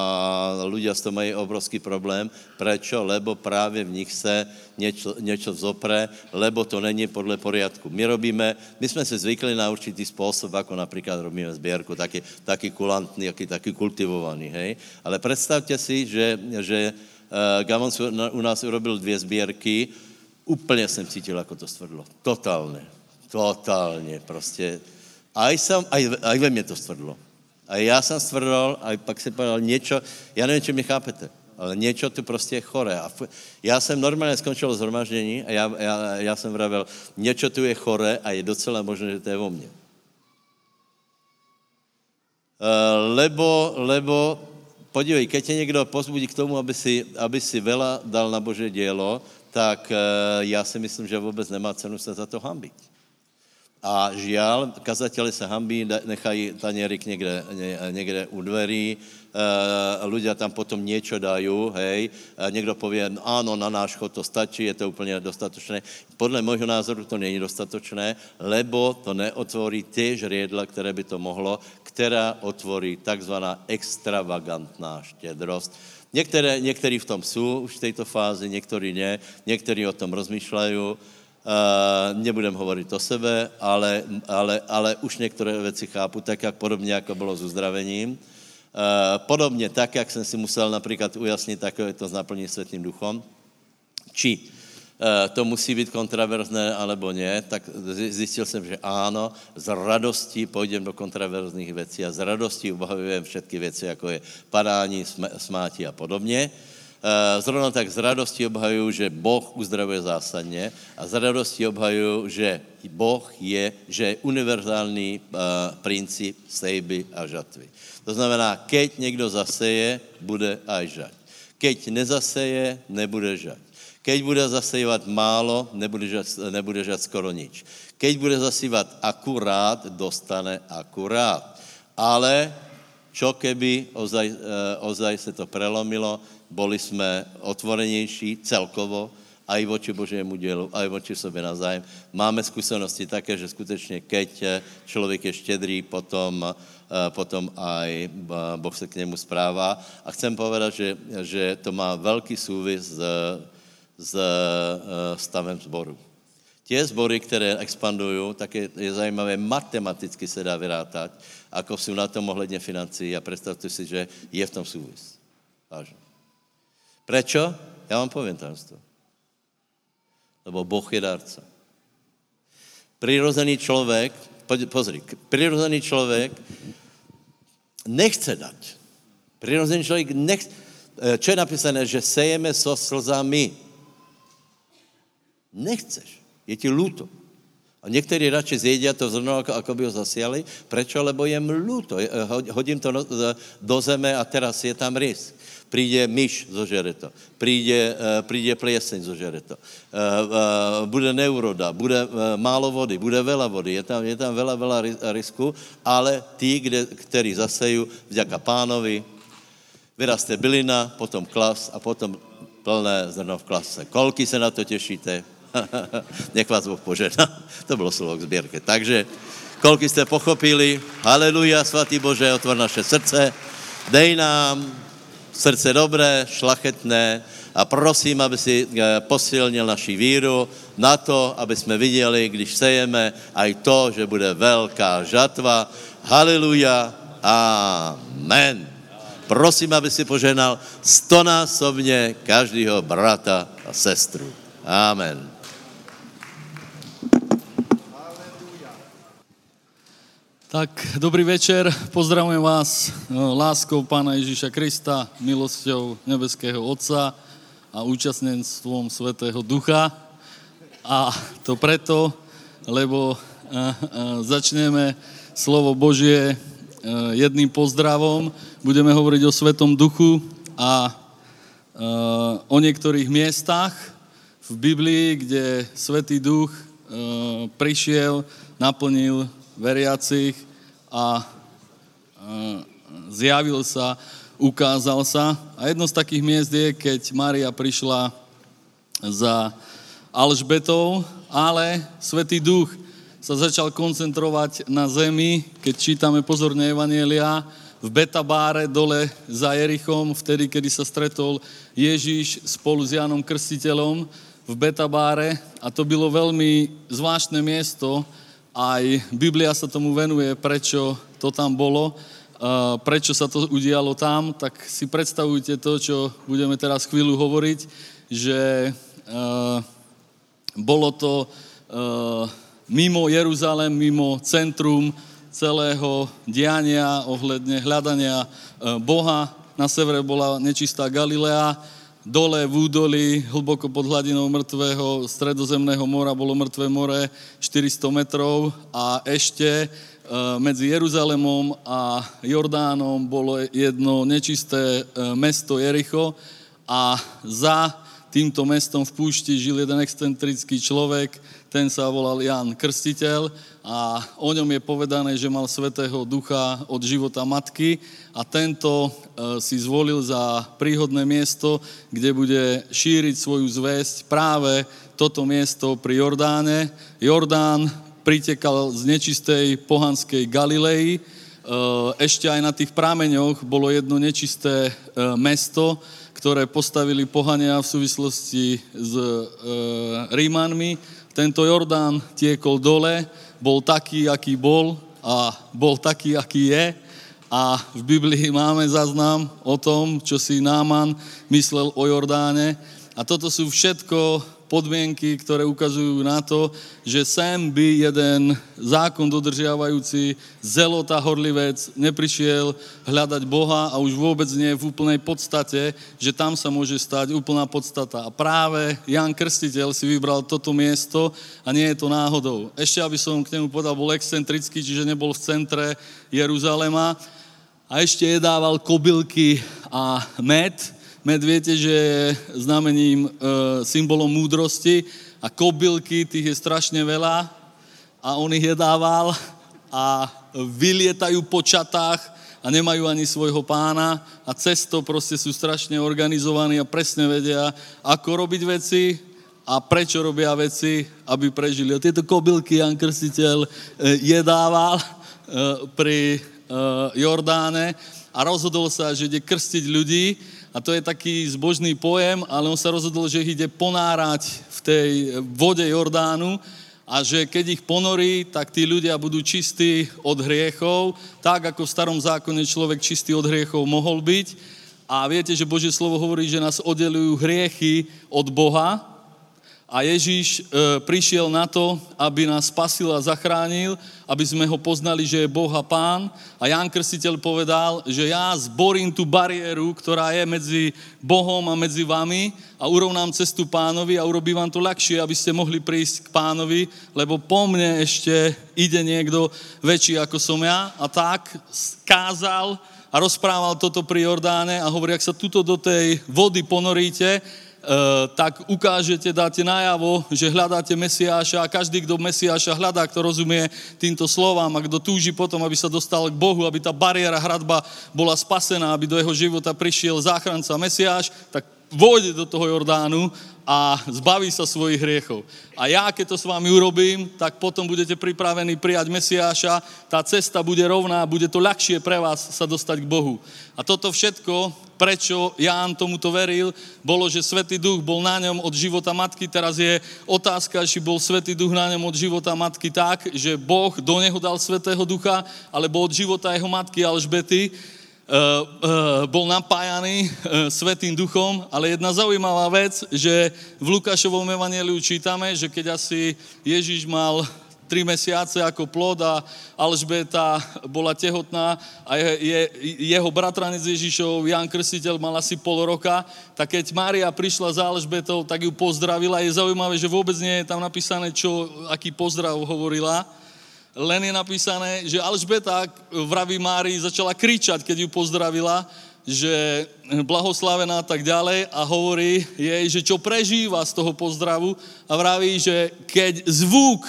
ľudia s tom mají obrovský problém. Prečo? Lebo právě v nich se něco, něco zopre, lebo to není podle poriadku. My robíme, my jsme se zvykli na určitý způsob, jako například robíme sběrku, taky, taky kulantný, taky, taky kultivovaný, hej. Ale představte si, že, že Uh, Gamon u nás urobil dvě sbírky, úplně jsem cítil, jako to stvrdlo. Totálně. Totálně prostě. Aj, sam, aj, aj ve mně to stvrdlo. A já jsem stvrdol a pak se povedal něco, já nevím, či mě chápete, ale něco tu prostě je choré. A já jsem normálně skončil zhromaždění a já, já, já jsem vravel, něco tu je choré a je docela možné, že to je vo mně. Uh, lebo, lebo podívej, keď tě někdo pozbudí k tomu, aby si, aby si vela dal na Bože dělo, tak eh, já si myslím, že vůbec nemá cenu se za to hambit. A žiaľ, kazateli sa hambí, nechají tanierik niekde, niekde u dverí, ľudia tam potom niečo dajú, hej, niekto povie, no áno, na náš chod to stačí, je to úplne dostatočné. Podle môjho názoru to není dostatočné, lebo to neotvorí tie žriedla, ktoré by to mohlo, která otvorí takzvaná extravagantná štědrost. Některé, někteří v tom jsou už v této fázi, někteří ne, někteří o tom rozmýšlejí, Uh, nebudem hovoriť o sebe, ale, ale, ale už některé věci chápu, tak jak podobně, jako bylo s uzdravením. Uh, podobně tak, jak jsem si musel například ujasnit, tak je to s naplním světým duchom. Či to musí být kontraverzné, alebo ne, tak zjistil jsem, že áno, z radosti půjdem do kontraverzních věcí a z radosti obhajujem všetky věci, jako je padání, smátí a podobně. Eh, zrovna tak z radosti obhajuju, že Boh uzdravuje zásadně a z radosti obhajuju, že Boh je, že je univerzální uh, princíp sejby a žatvy. To znamená, keď někdo zaseje, bude aj žať. Keď nezaseje, nebude žať. Keď bude zasejovat málo, nebude žať, nebude žať skoro nič. Keď bude zasívat akurát, dostane akurát. Ale čo keby ozaj, uh, ozaj se to prelomilo, boli jsme otvorenější celkovo, aj voči Božiemu dielu, aj voči sobě navzájem. Máme skúsenosti také, že skutečně, keď člověk je štědrý, potom, eh, potom aj Boh se k němu správá. A chcem povedať, že, že to má velký súvis s, s eh, stavem zboru. Tie zbory, které expandují, tak je, je zajímavé, matematicky se dá vyrátať, ako jsou na tom ohledně financí a představte si, že je v tom súvis. Vážně. Prečo? Já vám povím tajemstvo. Lebo Boh je dárca. Prirozený člověk, pozri, prirozený člověk nechce dať. Prirozený člověk nechce, eh, čo je napísané, že sejeme so slzami. Nechceš. Je ti ľúto. A někteří radši zjedia to zrno, ako, ako by ho zasiali. Prečo? Lebo je mluto. Eh, hodím to do zeme a teraz je tam risk príde myš, zožere to. Príde, uh, príde plieseň, zožere to. Uh, bude neuroda, bude málo vody, bude veľa vody, je tam, je tam veľa, veľa risku, ale tí, kde, ktorí zasejú vďaka pánovi, vyraste bylina, potom klas a potom plné zrno v klase. Kolky se na to těšíte? Nech vás Boh požehná. to bylo slovo k zbierke. Takže, kolky jste pochopili, haleluja, svatý Bože, otvor naše srdce, dej nám srdce dobré, šlachetné a prosím, aby si eh, posilnil naši víru na to, aby jsme viděli, když sejeme, aj to, že bude velká žatva. Haleluja. Amen. Prosím, aby si poženal stonásobně každého brata a sestru. Amen.
Tak, dobrý večer, pozdravujem vás no, láskou Pána Ježíša Krista, milosťou nebeského Otca a účastnenstvom Svetého Ducha. A to preto, lebo a, a, začneme slovo Božie a, jedným pozdravom. Budeme hovoriť o Svetom Duchu a, o niektorých miestach v Biblii, kde Svetý Duch prišiel, naplnil veriacich a zjavil sa, ukázal sa. A jedno z takých miest je, keď Maria prišla za Alžbetou, ale Svetý Duch sa začal koncentrovať na zemi, keď čítame pozorne Evanielia, v Betabáre dole za Jerichom, vtedy, kedy sa stretol Ježíš spolu s Jánom Krstiteľom v Betabáre a to bylo veľmi zvláštne miesto, aj Biblia sa tomu venuje, prečo to tam bolo, prečo sa to udialo tam, tak si predstavujte to, čo budeme teraz chvíľu hovoriť, že bolo to mimo Jeruzalém, mimo centrum celého diania ohledne hľadania Boha. Na severe bola nečistá Galilea, dole v údolí, hlboko pod hladinou mŕtvého stredozemného mora bolo mŕtve more 400 metrov a ešte medzi Jeruzalemom a Jordánom bolo jedno nečisté mesto Jericho a za týmto mestom v púšti žil jeden excentrický človek, ten sa volal Jan Krstiteľ a o ňom je povedané, že mal svetého ducha od života matky a tento e, si zvolil za príhodné miesto, kde bude šíriť svoju zväzť práve toto miesto pri Jordáne. Jordán pritekal z nečistej pohanskej Galilei, e, ešte aj na tých prámeňoch bolo jedno nečisté e, mesto, ktoré postavili pohania v súvislosti s Rímanmi tento Jordán tiekol dole, bol taký, aký bol a bol taký, aký je. A v Biblii máme zaznám o tom, čo si Náman myslel o Jordáne. A toto sú všetko podmienky, ktoré ukazujú na to, že sem by jeden zákon dodržiavajúci zelota horlivec neprišiel hľadať Boha a už vôbec nie v úplnej podstate, že tam sa môže stať úplná podstata. A práve Jan Krstiteľ si vybral toto miesto a nie je to náhodou. Ešte, aby som k nemu povedal, bol excentrický, čiže nebol v centre Jeruzalema a ešte jedával kobylky a med, Med viete, že je znamením, e, symbolom múdrosti a kobylky, tých je strašne veľa a on ich jedával a vylietajú po čatách a nemajú ani svojho pána a cesto proste sú strašne organizovaní a presne vedia, ako robiť veci a prečo robia veci, aby prežili. A tieto kobylky Jan Krstiteľ e, jedával e, pri e, Jordáne a rozhodol sa, že ide krstiť ľudí a to je taký zbožný pojem, ale on sa rozhodol, že ich ide ponárať v tej vode Jordánu a že keď ich ponorí, tak tí ľudia budú čistí od hriechov, tak ako v starom zákone človek čistý od hriechov mohol byť. A viete, že Božie slovo hovorí, že nás oddelujú hriechy od Boha, a Ježíš e, prišiel na to, aby nás spasil a zachránil, aby sme ho poznali, že je Boh a Pán. A Ján Krstiteľ povedal, že ja zborím tú bariéru, ktorá je medzi Bohom a medzi vami a urovnám cestu pánovi a urobím vám to ľahšie, aby ste mohli prísť k pánovi, lebo po mne ešte ide niekto väčší ako som ja. A tak kázal a rozprával toto pri Jordáne a hovorí, ak sa tuto do tej vody ponoríte, tak ukážete, dáte najavo, že hľadáte Mesiáša a každý, kto Mesiáša hľadá, kto rozumie týmto slovám a kto túži potom, aby sa dostal k Bohu, aby tá bariéra hradba bola spasená, aby do jeho života prišiel záchranca Mesiáš, tak vôjde do toho Jordánu a zbaví sa svojich hriechov. A ja, keď to s vami urobím, tak potom budete pripravení prijať Mesiáša, tá cesta bude rovná, bude to ľahšie pre vás sa dostať k Bohu. A toto všetko, prečo Ján tomuto veril, bolo, že Svetý Duch bol na ňom od života matky. Teraz je otázka, či bol Svetý Duch na ňom od života matky tak, že Boh do neho dal Svetého Ducha, alebo od života jeho matky Alžbety Eh, eh, bol napájaný eh, Svetým duchom, ale jedna zaujímavá vec, že v Lukášovom evaneliu čítame, že keď asi Ježiš mal tri mesiace ako plod a Alžbeta bola tehotná a je, je, jeho bratranec Ježišov, Jan Krstiteľ, mal asi pol roka, tak keď Mária prišla za Alžbetou, tak ju pozdravila. Je zaujímavé, že vôbec nie je tam napísané, čo, aký pozdrav hovorila, len je napísané, že Alžbeta vraví Márii začala kričať, keď ju pozdravila, že blahoslavená a tak ďalej a hovorí jej, že čo prežíva z toho pozdravu a vraví, že keď zvuk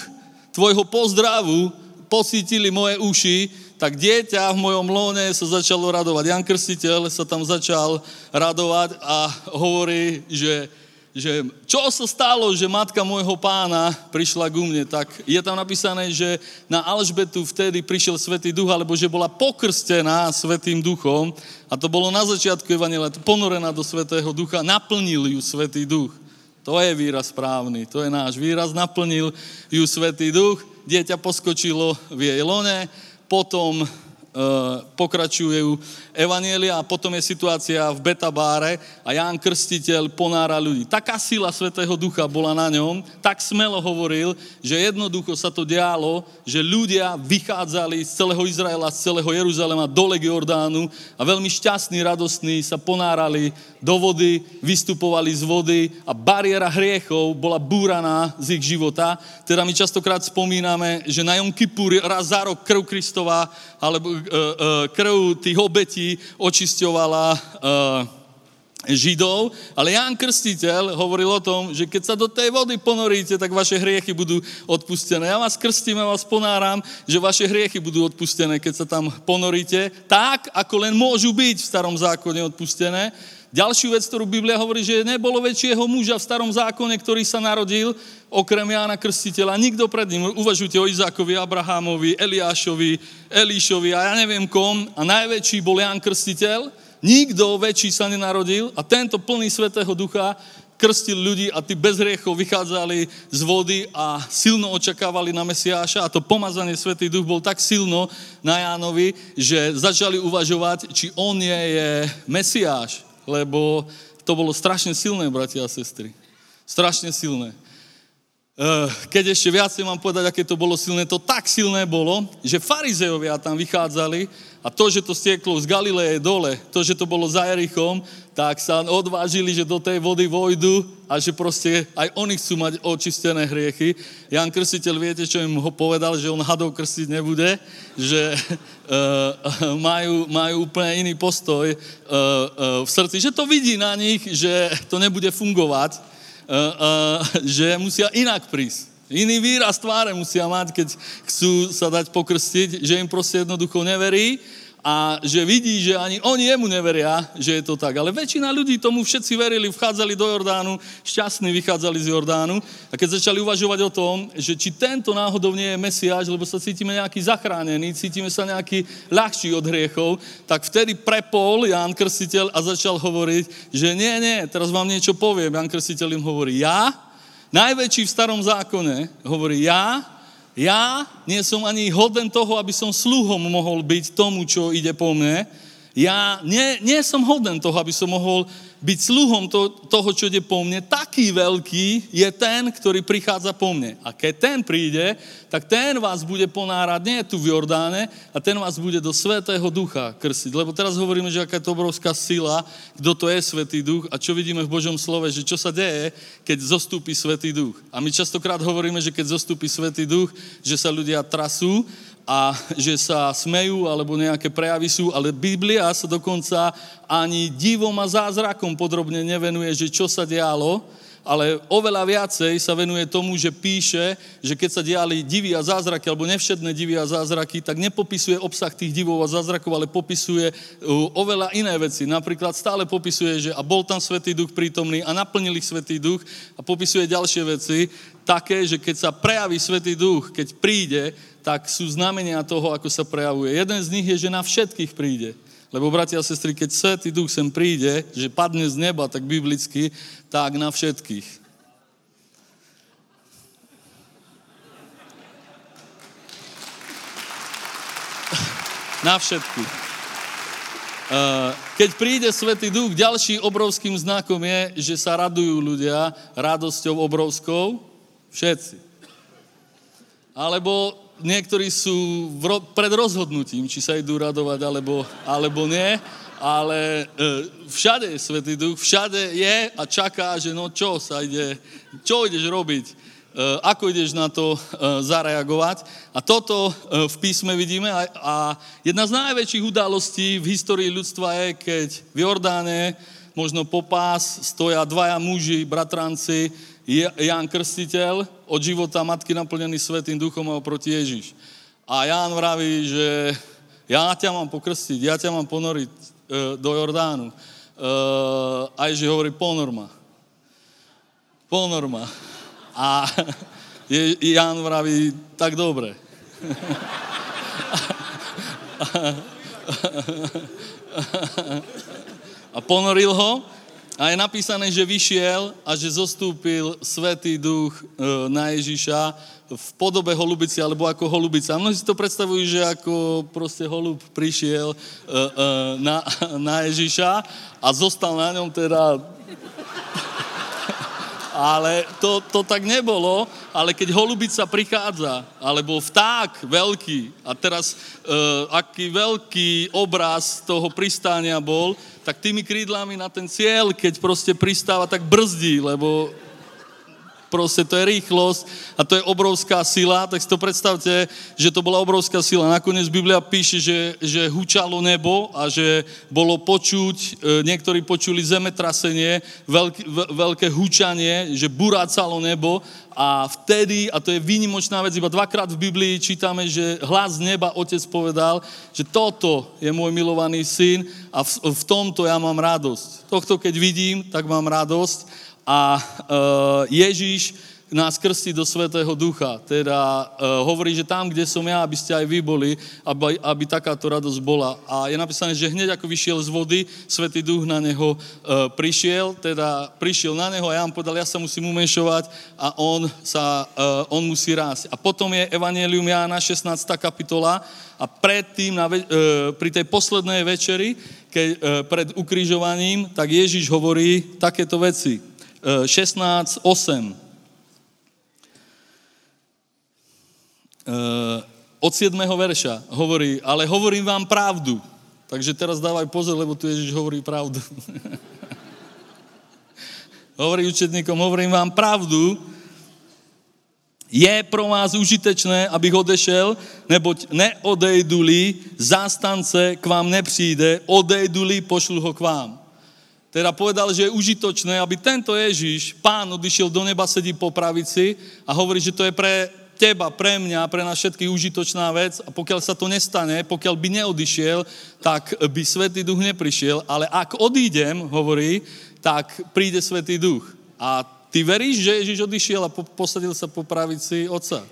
tvojho pozdravu pocítili moje uši, tak dieťa v mojom lóne sa začalo radovať. Jan Krstiteľ sa tam začal radovať a hovorí, že že čo sa stalo, že matka môjho pána prišla ku mne, tak je tam napísané, že na Alžbetu vtedy prišiel Svetý Duch, alebo že bola pokrstená Svetým Duchom a to bolo na začiatku Evangelia, ponorená do Svetého Ducha, naplnil ju Svetý Duch. To je výraz správny, to je náš výraz, naplnil ju Svetý Duch, dieťa poskočilo v jej lone, potom pokračujú Evanielia a potom je situácia v Betabáre a Ján Krstiteľ ponára ľudí. Taká sila Svetého Ducha bola na ňom, tak smelo hovoril, že jednoducho sa to dialo, že ľudia vychádzali z celého Izraela, z celého Jeruzalema dole k Jordánu a veľmi šťastní, radostní sa ponárali do vody, vystupovali z vody a bariéra hriechov bola búraná z ich života. Teda my častokrát spomíname, že na Jom Kippur raz za rok krv Kristová alebo e, e, krv tých obetí očisťovala e, Židov, ale Ján Krstiteľ hovoril o tom, že keď sa do tej vody ponoríte, tak vaše hriechy budú odpustené. Ja vás krstím a vás ponáram, že vaše hriechy budú odpustené, keď sa tam ponoríte, tak, ako len môžu byť v starom zákone odpustené. Ďalšiu vec, ktorú Biblia hovorí, že nebolo väčšieho muža v starom zákone, ktorý sa narodil, okrem Jána Krstiteľa. Nikto pred ním. Uvažujte o Izákovi, Abrahamovi, Eliášovi, Elíšovi a ja neviem kom. A najväčší bol Ján Krstiteľ. Nikto väčší sa nenarodil a tento plný Svetého Ducha krstil ľudí a tí bez hriechov vychádzali z vody a silno očakávali na Mesiáša a to pomazanie Svetý Duch bol tak silno na Jánovi, že začali uvažovať, či on je, je Mesiáš lebo to bolo strašne silné, bratia a sestry. Strašne silné. Eh, keď ešte viacej mám povedať, aké to bolo silné, to tak silné bolo, že farizeovia tam vychádzali a to, že to stieklo z Galileje dole, to, že to bolo za Jerichom, tak sa odvážili, že do tej vody vojdu a že proste aj oni chcú mať očistené hriechy. Jan Krstiteľ, viete, čo im ho povedal, že on hadov krstiť nebude, že uh, majú, majú úplne iný postoj uh, uh, v srdci, že to vidí na nich, že to nebude fungovať uh, uh, že musia inak prísť. Iný výraz tváre musia mať, keď chcú sa dať pokrstiť, že im proste jednoducho neverí a že vidí, že ani oni jemu neveria, že je to tak. Ale väčšina ľudí tomu všetci verili, vchádzali do Jordánu, šťastní vychádzali z Jordánu a keď začali uvažovať o tom, že či tento náhodou nie je Mesiáš, lebo sa cítime nejaký zachránený, cítime sa nejaký ľahší od hriechov, tak vtedy prepol Ján Krstiteľ a začal hovoriť, že nie, nie, teraz vám niečo poviem. Ján Krstiteľ im hovorí, ja Najväčší v starom zákone hovorí, ja, ja nie som ani hoden toho, aby som sluhom mohol byť tomu, čo ide po mne. Ja nie, nie som hoden toho, aby som mohol byť sluhom to, toho, čo ide po mne, taký veľký je ten, ktorý prichádza po mne. A keď ten príde, tak ten vás bude ponárať, nie tu v Jordáne, a ten vás bude do Svetého Ducha krsiť. Lebo teraz hovoríme, že aká je to obrovská sila, kto to je Svetý Duch a čo vidíme v Božom slove, že čo sa deje, keď zostúpi Svetý Duch. A my častokrát hovoríme, že keď zostúpi Svetý Duch, že sa ľudia trasú, a že sa smejú alebo nejaké prejavy sú, ale Biblia sa dokonca ani divom a zázrakom podrobne nevenuje, že čo sa dialo, ale oveľa viacej sa venuje tomu, že píše, že keď sa diali divy a zázraky, alebo nevšetné divy a zázraky, tak nepopisuje obsah tých divov a zázrakov, ale popisuje uh, oveľa iné veci. Napríklad stále popisuje, že a bol tam Svetý Duch prítomný a naplnil ich Svetý Duch a popisuje ďalšie veci, také, že keď sa prejaví Svetý Duch, keď príde, tak sú znamenia toho, ako sa prejavuje. Jeden z nich je, že na všetkých príde. Lebo, bratia a sestry, keď Svetý Duch sem príde, že padne z neba, tak biblicky, tak na všetkých. Na všetkých. Eh, keď príde Svetý Duch, ďalší obrovským znakom je, že sa radujú ľudia radosťou obrovskou. Všetci. Alebo niektorí sú ro- pred rozhodnutím, či sa idú radovať, alebo, alebo nie, ale e, všade je Svetý Duch, všade je a čaká, že no čo sa ide, čo ideš robiť, e, ako ideš na to e, zareagovať. A toto e, v písme vidíme a, jedna z najväčších udalostí v histórii ľudstva je, keď v Jordáne možno popás stoja dvaja muži, bratranci, Ján Krstiteľ od života matky naplnený Svetým duchom a oproti Ježiš. A Ján vraví, že ja ťa mám pokrstiť, ja ťa mám ponoriť e, do Jordánu. E, a Ježiš hovorí, ponor ma. Ponor ma. A je, Jan vraví, tak dobre. A ponoril ho a je napísané, že vyšiel a že zostúpil Svetý duch e, na Ježiša v podobe holubici alebo ako holubica. Mnohí si to predstavujú, že ako proste holub prišiel e, e, na, na Ježiša a zostal na ňom teda ale to, to tak nebolo, ale keď holubica prichádza, alebo vták veľký, a teraz uh, aký veľký obraz toho pristánia bol, tak tými krídlami na ten cieľ, keď proste pristáva, tak brzdí, lebo proste to je rýchlosť a to je obrovská sila, tak si to predstavte, že to bola obrovská sila. Nakoniec Biblia píše, že, že hučalo nebo a že bolo počuť, e, niektorí počuli zemetrasenie, veľké, veľké hučanie, že burácalo nebo a vtedy, a to je výnimočná vec, iba dvakrát v Biblii čítame, že hlas neba otec povedal, že toto je môj milovaný syn a v, v tomto ja mám radosť. Tohto keď vidím, tak mám radosť a uh, Ježíš nás krstí do Svetého Ducha. Teda uh, hovorí, že tam, kde som ja, aby ste aj vy boli, aby, aby takáto radosť bola. A je napísané, že hneď ako vyšiel z vody, Svetý Duch na neho uh, prišiel, teda prišiel na neho a ja vám povedal, ja sa musím umešovať a on, sa, uh, on musí rásť. A potom je Evangelium Jána, 16. kapitola a predtým, na, uh, pri tej poslednej večeri, keď, uh, pred ukrižovaním, tak Ježiš hovorí takéto veci. 16, 8. Od 7. verša hovorí, ale hovorím vám pravdu. Takže teraz dávaj pozor, lebo tu Ježiš hovorí pravdu. hovorí učetníkom, hovorím vám pravdu, je pro vás užitečné, abych odešel, neboť neodejduli, zástance k vám nepřijde, odejduli, pošlu ho k vám teda povedal, že je užitočné, aby tento Ježiš, pán, odišiel do neba, sedí po pravici a hovorí, že to je pre teba, pre mňa, pre nás všetkých užitočná vec a pokiaľ sa to nestane, pokiaľ by neodišiel, tak by Svetý Duch neprišiel, ale ak odídem, hovorí, tak príde Svetý Duch. A ty veríš, že Ježiš odišiel a posadil sa po pravici Otca?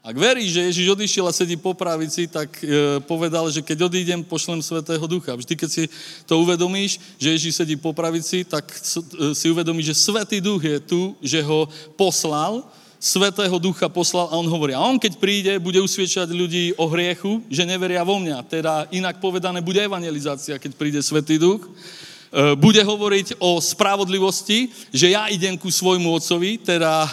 Ak veríš, že Ježiš odišiel a sedí po pravici, tak e, povedal, že keď odídem, pošlem Svetého Ducha. Vždy, keď si to uvedomíš, že Ježiš sedí po pravici, tak e, si uvedomíš, že Svetý Duch je tu, že ho poslal, Svetého Ducha poslal a on hovorí, a on keď príde, bude usviečať ľudí o hriechu, že neveria vo mňa. Teda inak povedané, bude evangelizácia, keď príde Svetý Duch. E, bude hovoriť o spravodlivosti, že ja idem ku svojmu otcovi, teda e,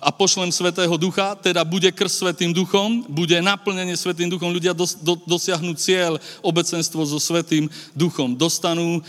a pošlem Svetého Ducha, teda bude krst Svetým Duchom, bude naplnenie Svetým Duchom, ľudia dos, do, dosiahnu cieľ, obecenstvo so Svetým Duchom, dostanú e,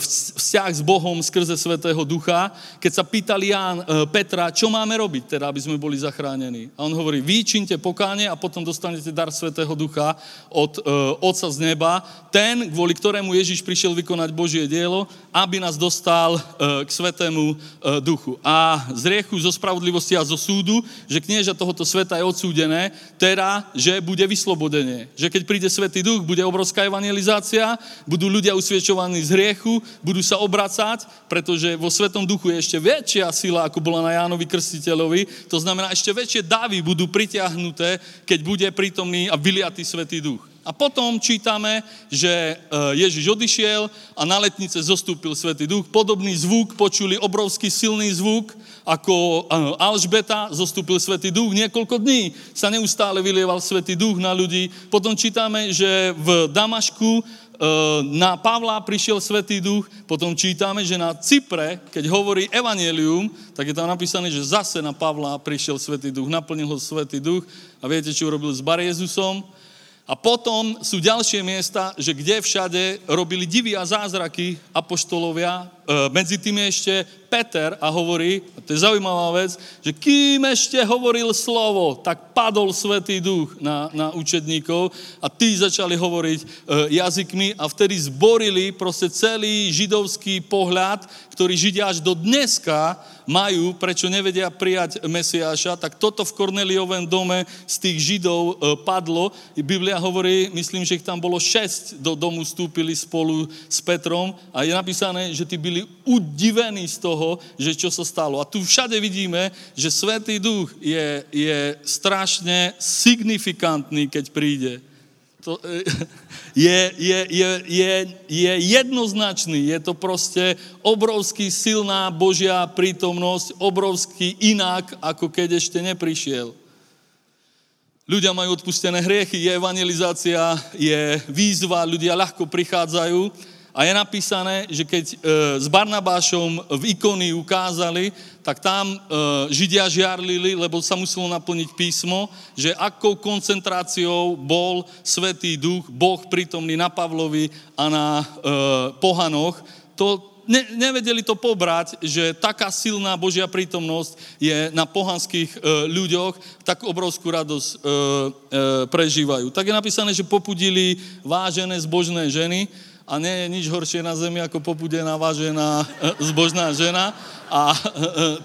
vzťah s Bohom skrze Svetého Ducha. Keď sa pýtali Ján Petra, čo máme robiť, teda, aby sme boli zachránení. A on hovorí, vyčinte pokáne a potom dostanete dar Svetého Ducha od Otca z neba, ten, kvôli ktorému Ježiš prišiel vykonať Božie dielo, aby nás dostal e, k Svetému e, Duchu. A z riechu, zo spravodlivosti a zo súdu, že knieža tohoto sveta je odsúdené, teda, že bude vyslobodenie. Že keď príde Svetý Duch, bude obrovská evangelizácia, budú ľudia usviečovaní z hriechu, budú sa obracať, pretože vo Svetom Duchu je ešte väčšia sila, ako bola na Jánovi Krstiteľovi. To znamená, ešte väčšie davy budú pritiahnuté, keď bude prítomný a vyliatý Svetý Duch. A potom čítame, že e, Ježiš odišiel a na letnice zostúpil Svetý Duch. Podobný zvuk, počuli obrovský silný zvuk, ako e, Alžbeta, zostúpil Svetý Duch. Niekoľko dní sa neustále vylieval Svetý Duch na ľudí. Potom čítame, že v Damašku e, na Pavla prišiel Svetý Duch, potom čítame, že na Cypre, keď hovorí Evangelium, tak je tam napísané, že zase na Pavla prišiel Svetý Duch, naplnil ho Svetý Duch a viete, čo urobil s Bar Jezusom? A potom sú ďalšie miesta, že kde všade robili divy a zázraky apoštolovia. E, medzi tým je ešte Peter a hovorí, a to je zaujímavá vec, že kým ešte hovoril slovo, tak padol Svetý duch na, na učedníkov a tí začali hovoriť e, jazykmi a vtedy zborili proste celý židovský pohľad, ktorý Židia až do dneska majú, prečo nevedia prijať Mesiáša, tak toto v Korneliovém dome z tých Židov e, padlo. Biblia hovorí, myslím, že ich tam bolo šesť do domu vstúpili spolu s Petrom a je napísané, že tí byli byli udivení z toho, že čo sa stalo. A tu všade vidíme, že Svetý Duch je, je strašne signifikantný, keď príde. To, je, je, je, je, je jednoznačný, je to proste obrovský silná Božia prítomnosť, obrovský inak, ako keď ešte neprišiel. Ľudia majú odpustené hriechy, je evangelizácia, je výzva, ľudia ľahko prichádzajú a je napísané, že keď e, s Barnabášom v ikony ukázali, tak tam e, Židia žiarlili, lebo sa muselo naplniť písmo, že akou koncentráciou bol Svetý Duch, Boh prítomný na Pavlovi a na e, pohanoch, to ne, nevedeli to pobrať, že taká silná Božia prítomnosť je na pohanských e, ľuďoch, tak obrovskú radosť e, e, prežívajú. Tak je napísané, že popudili vážené zbožné ženy a nie je nič horšie na zemi ako popudená vážená e, zbožná žena. A e, e,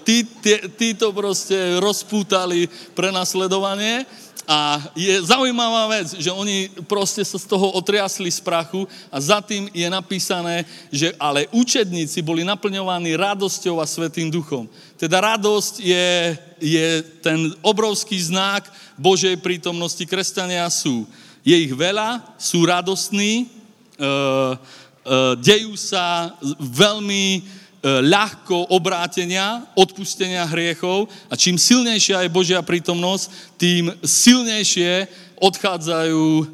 tí, tí, tí to proste rozpútali pre nasledovanie a je zaujímavá vec, že oni proste sa z toho otriasli z prachu a za tým je napísané, že ale učedníci boli naplňovaní radosťou a svetým duchom. Teda radosť je, je ten obrovský znak Božej prítomnosti. Kresťania sú. Je ich veľa, sú radostní, dejú sa veľmi E, ľahko obrátenia, odpustenia hriechov a čím silnejšia je Božia prítomnosť, tým silnejšie odchádzajú e,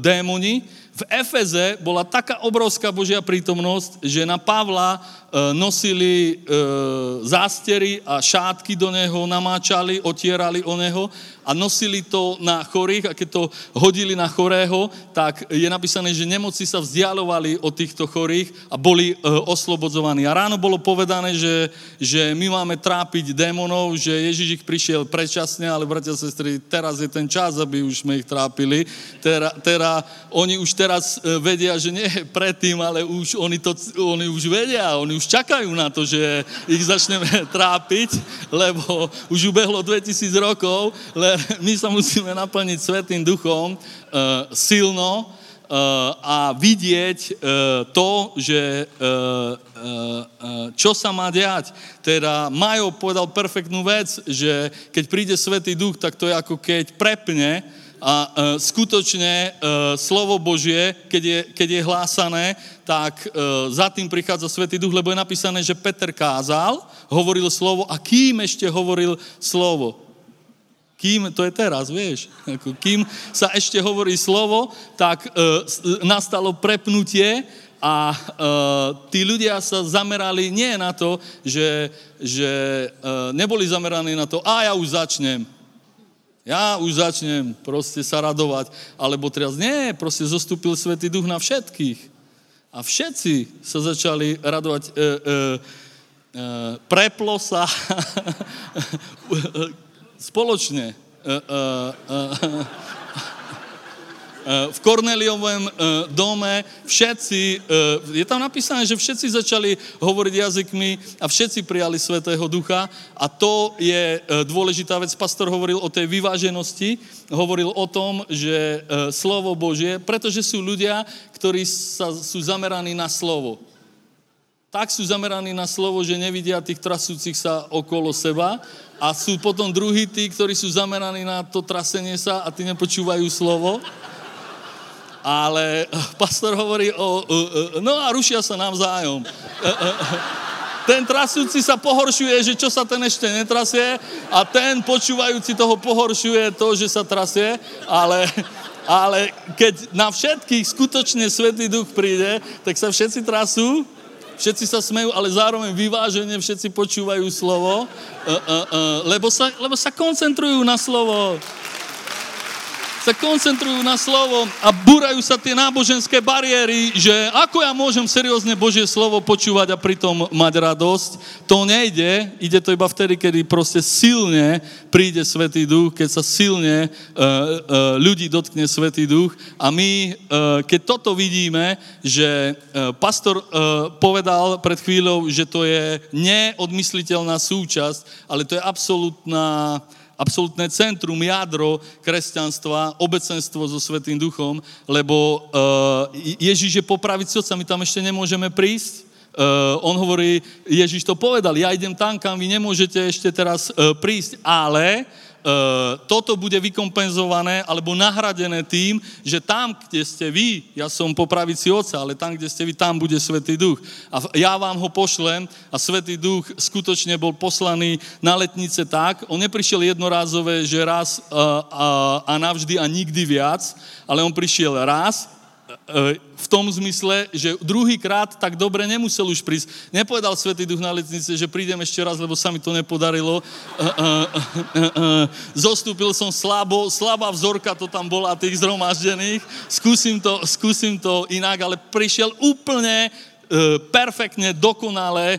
démoni. V Efeze bola taká obrovská Božia prítomnosť, že na Pavla E, nosili e, zástery a šátky do neho, namáčali, otierali o neho a nosili to na chorých a keď to hodili na chorého, tak je napísané, že nemoci sa vzdialovali od týchto chorých a boli e, oslobodzovaní. A ráno bolo povedané, že, že my máme trápiť démonov, že Ježiš ich prišiel predčasne, ale bratia a sestry, teraz je ten čas, aby už sme ich trápili. Tera, tera, oni už teraz vedia, že nie predtým, ale už oni, to, oni už vedia, oni už čakajú na to, že ich začneme trápiť, lebo už ubehlo 2000 rokov, ale my sa musíme naplniť Svetým duchom uh, silno uh, a vidieť uh, to, že čo sa má diať. Teda Majo povedal perfektnú vec, že keď príde Svetý duch, tak to je ako keď prepne a e, skutočne e, slovo Božie, keď je, keď je hlásané, tak e, za tým prichádza Svetý Duch, lebo je napísané, že Peter kázal, hovoril slovo a kým ešte hovoril slovo? Kým, to je teraz, vieš, ako kým sa ešte hovorí slovo, tak e, nastalo prepnutie a e, tí ľudia sa zamerali nie na to, že, že e, neboli zameraní na to, a ja už začnem, ja už začnem proste sa radovať. Alebo teraz nie, proste zostúpil Svetý Duch na všetkých. A všetci sa začali radovať. E, e, e, preplo sa spoločne. E, e, e, v Korneliovém eh, dome všetci, je tam napísané, že všetci začali hovoriť jazykmi a všetci prijali Svetého Ducha a to je dôležitá vec. Pastor hovoril o tej vyváženosti, hovoril o tom, že slovo Božie, pretože sú ľudia, ktorí sa, sú zameraní na slovo. Tak sú zameraní na slovo, že nevidia tých trasúcich sa okolo seba a sú potom druhí tí, ktorí sú zameraní na to trasenie sa a tí nepočúvajú slovo ale pastor hovorí o, no a rušia sa navzájom. Ten trasúci sa pohoršuje, že čo sa ten ešte netrasie a ten počúvajúci toho pohoršuje to, že sa trasie, ale, ale keď na všetkých skutočne Svetý Duch príde, tak sa všetci trasú, všetci sa smejú, ale zároveň vyvážene všetci počúvajú slovo, lebo sa, lebo sa koncentrujú na slovo sa koncentrujú na slovo a búrajú sa tie náboženské bariéry, že ako ja môžem seriózne Božie slovo počúvať a pritom mať radosť. To nejde, ide to iba vtedy, kedy proste silne príde Svetý Duch, keď sa silne uh, uh, ľudí dotkne Svetý Duch. A my, uh, keď toto vidíme, že uh, pastor uh, povedal pred chvíľou, že to je neodmysliteľná súčasť, ale to je absolútna absolútne centrum, jadro kresťanstva, obecenstvo so Svetým duchom, lebo uh, Ježíš je popraviť srdca, my tam ešte nemôžeme prísť, Uh, on hovorí, Ježiš to povedal, ja idem tam, kam vy nemôžete ešte teraz uh, prísť, ale toto bude vykompenzované alebo nahradené tým, že tam, kde ste vy, ja som po pravici Otca, ale tam, kde ste vy, tam bude Svetý Duch. A ja vám ho pošlem a Svetý Duch skutočne bol poslaný na letnice tak, on neprišiel jednorázové, že raz uh, uh, a navždy a nikdy viac, ale on prišiel raz E, v tom zmysle, že druhýkrát tak dobre nemusel už prísť. Nepovedal Svetý Duch na letnice, že prídem ešte raz, lebo sa mi to nepodarilo. E, e, zostúpil som slabo, slabá vzorka to tam bola tých zhromaždených. Skúsim to, skúsim to inak, ale prišiel úplne E, perfektne, dokonale, e,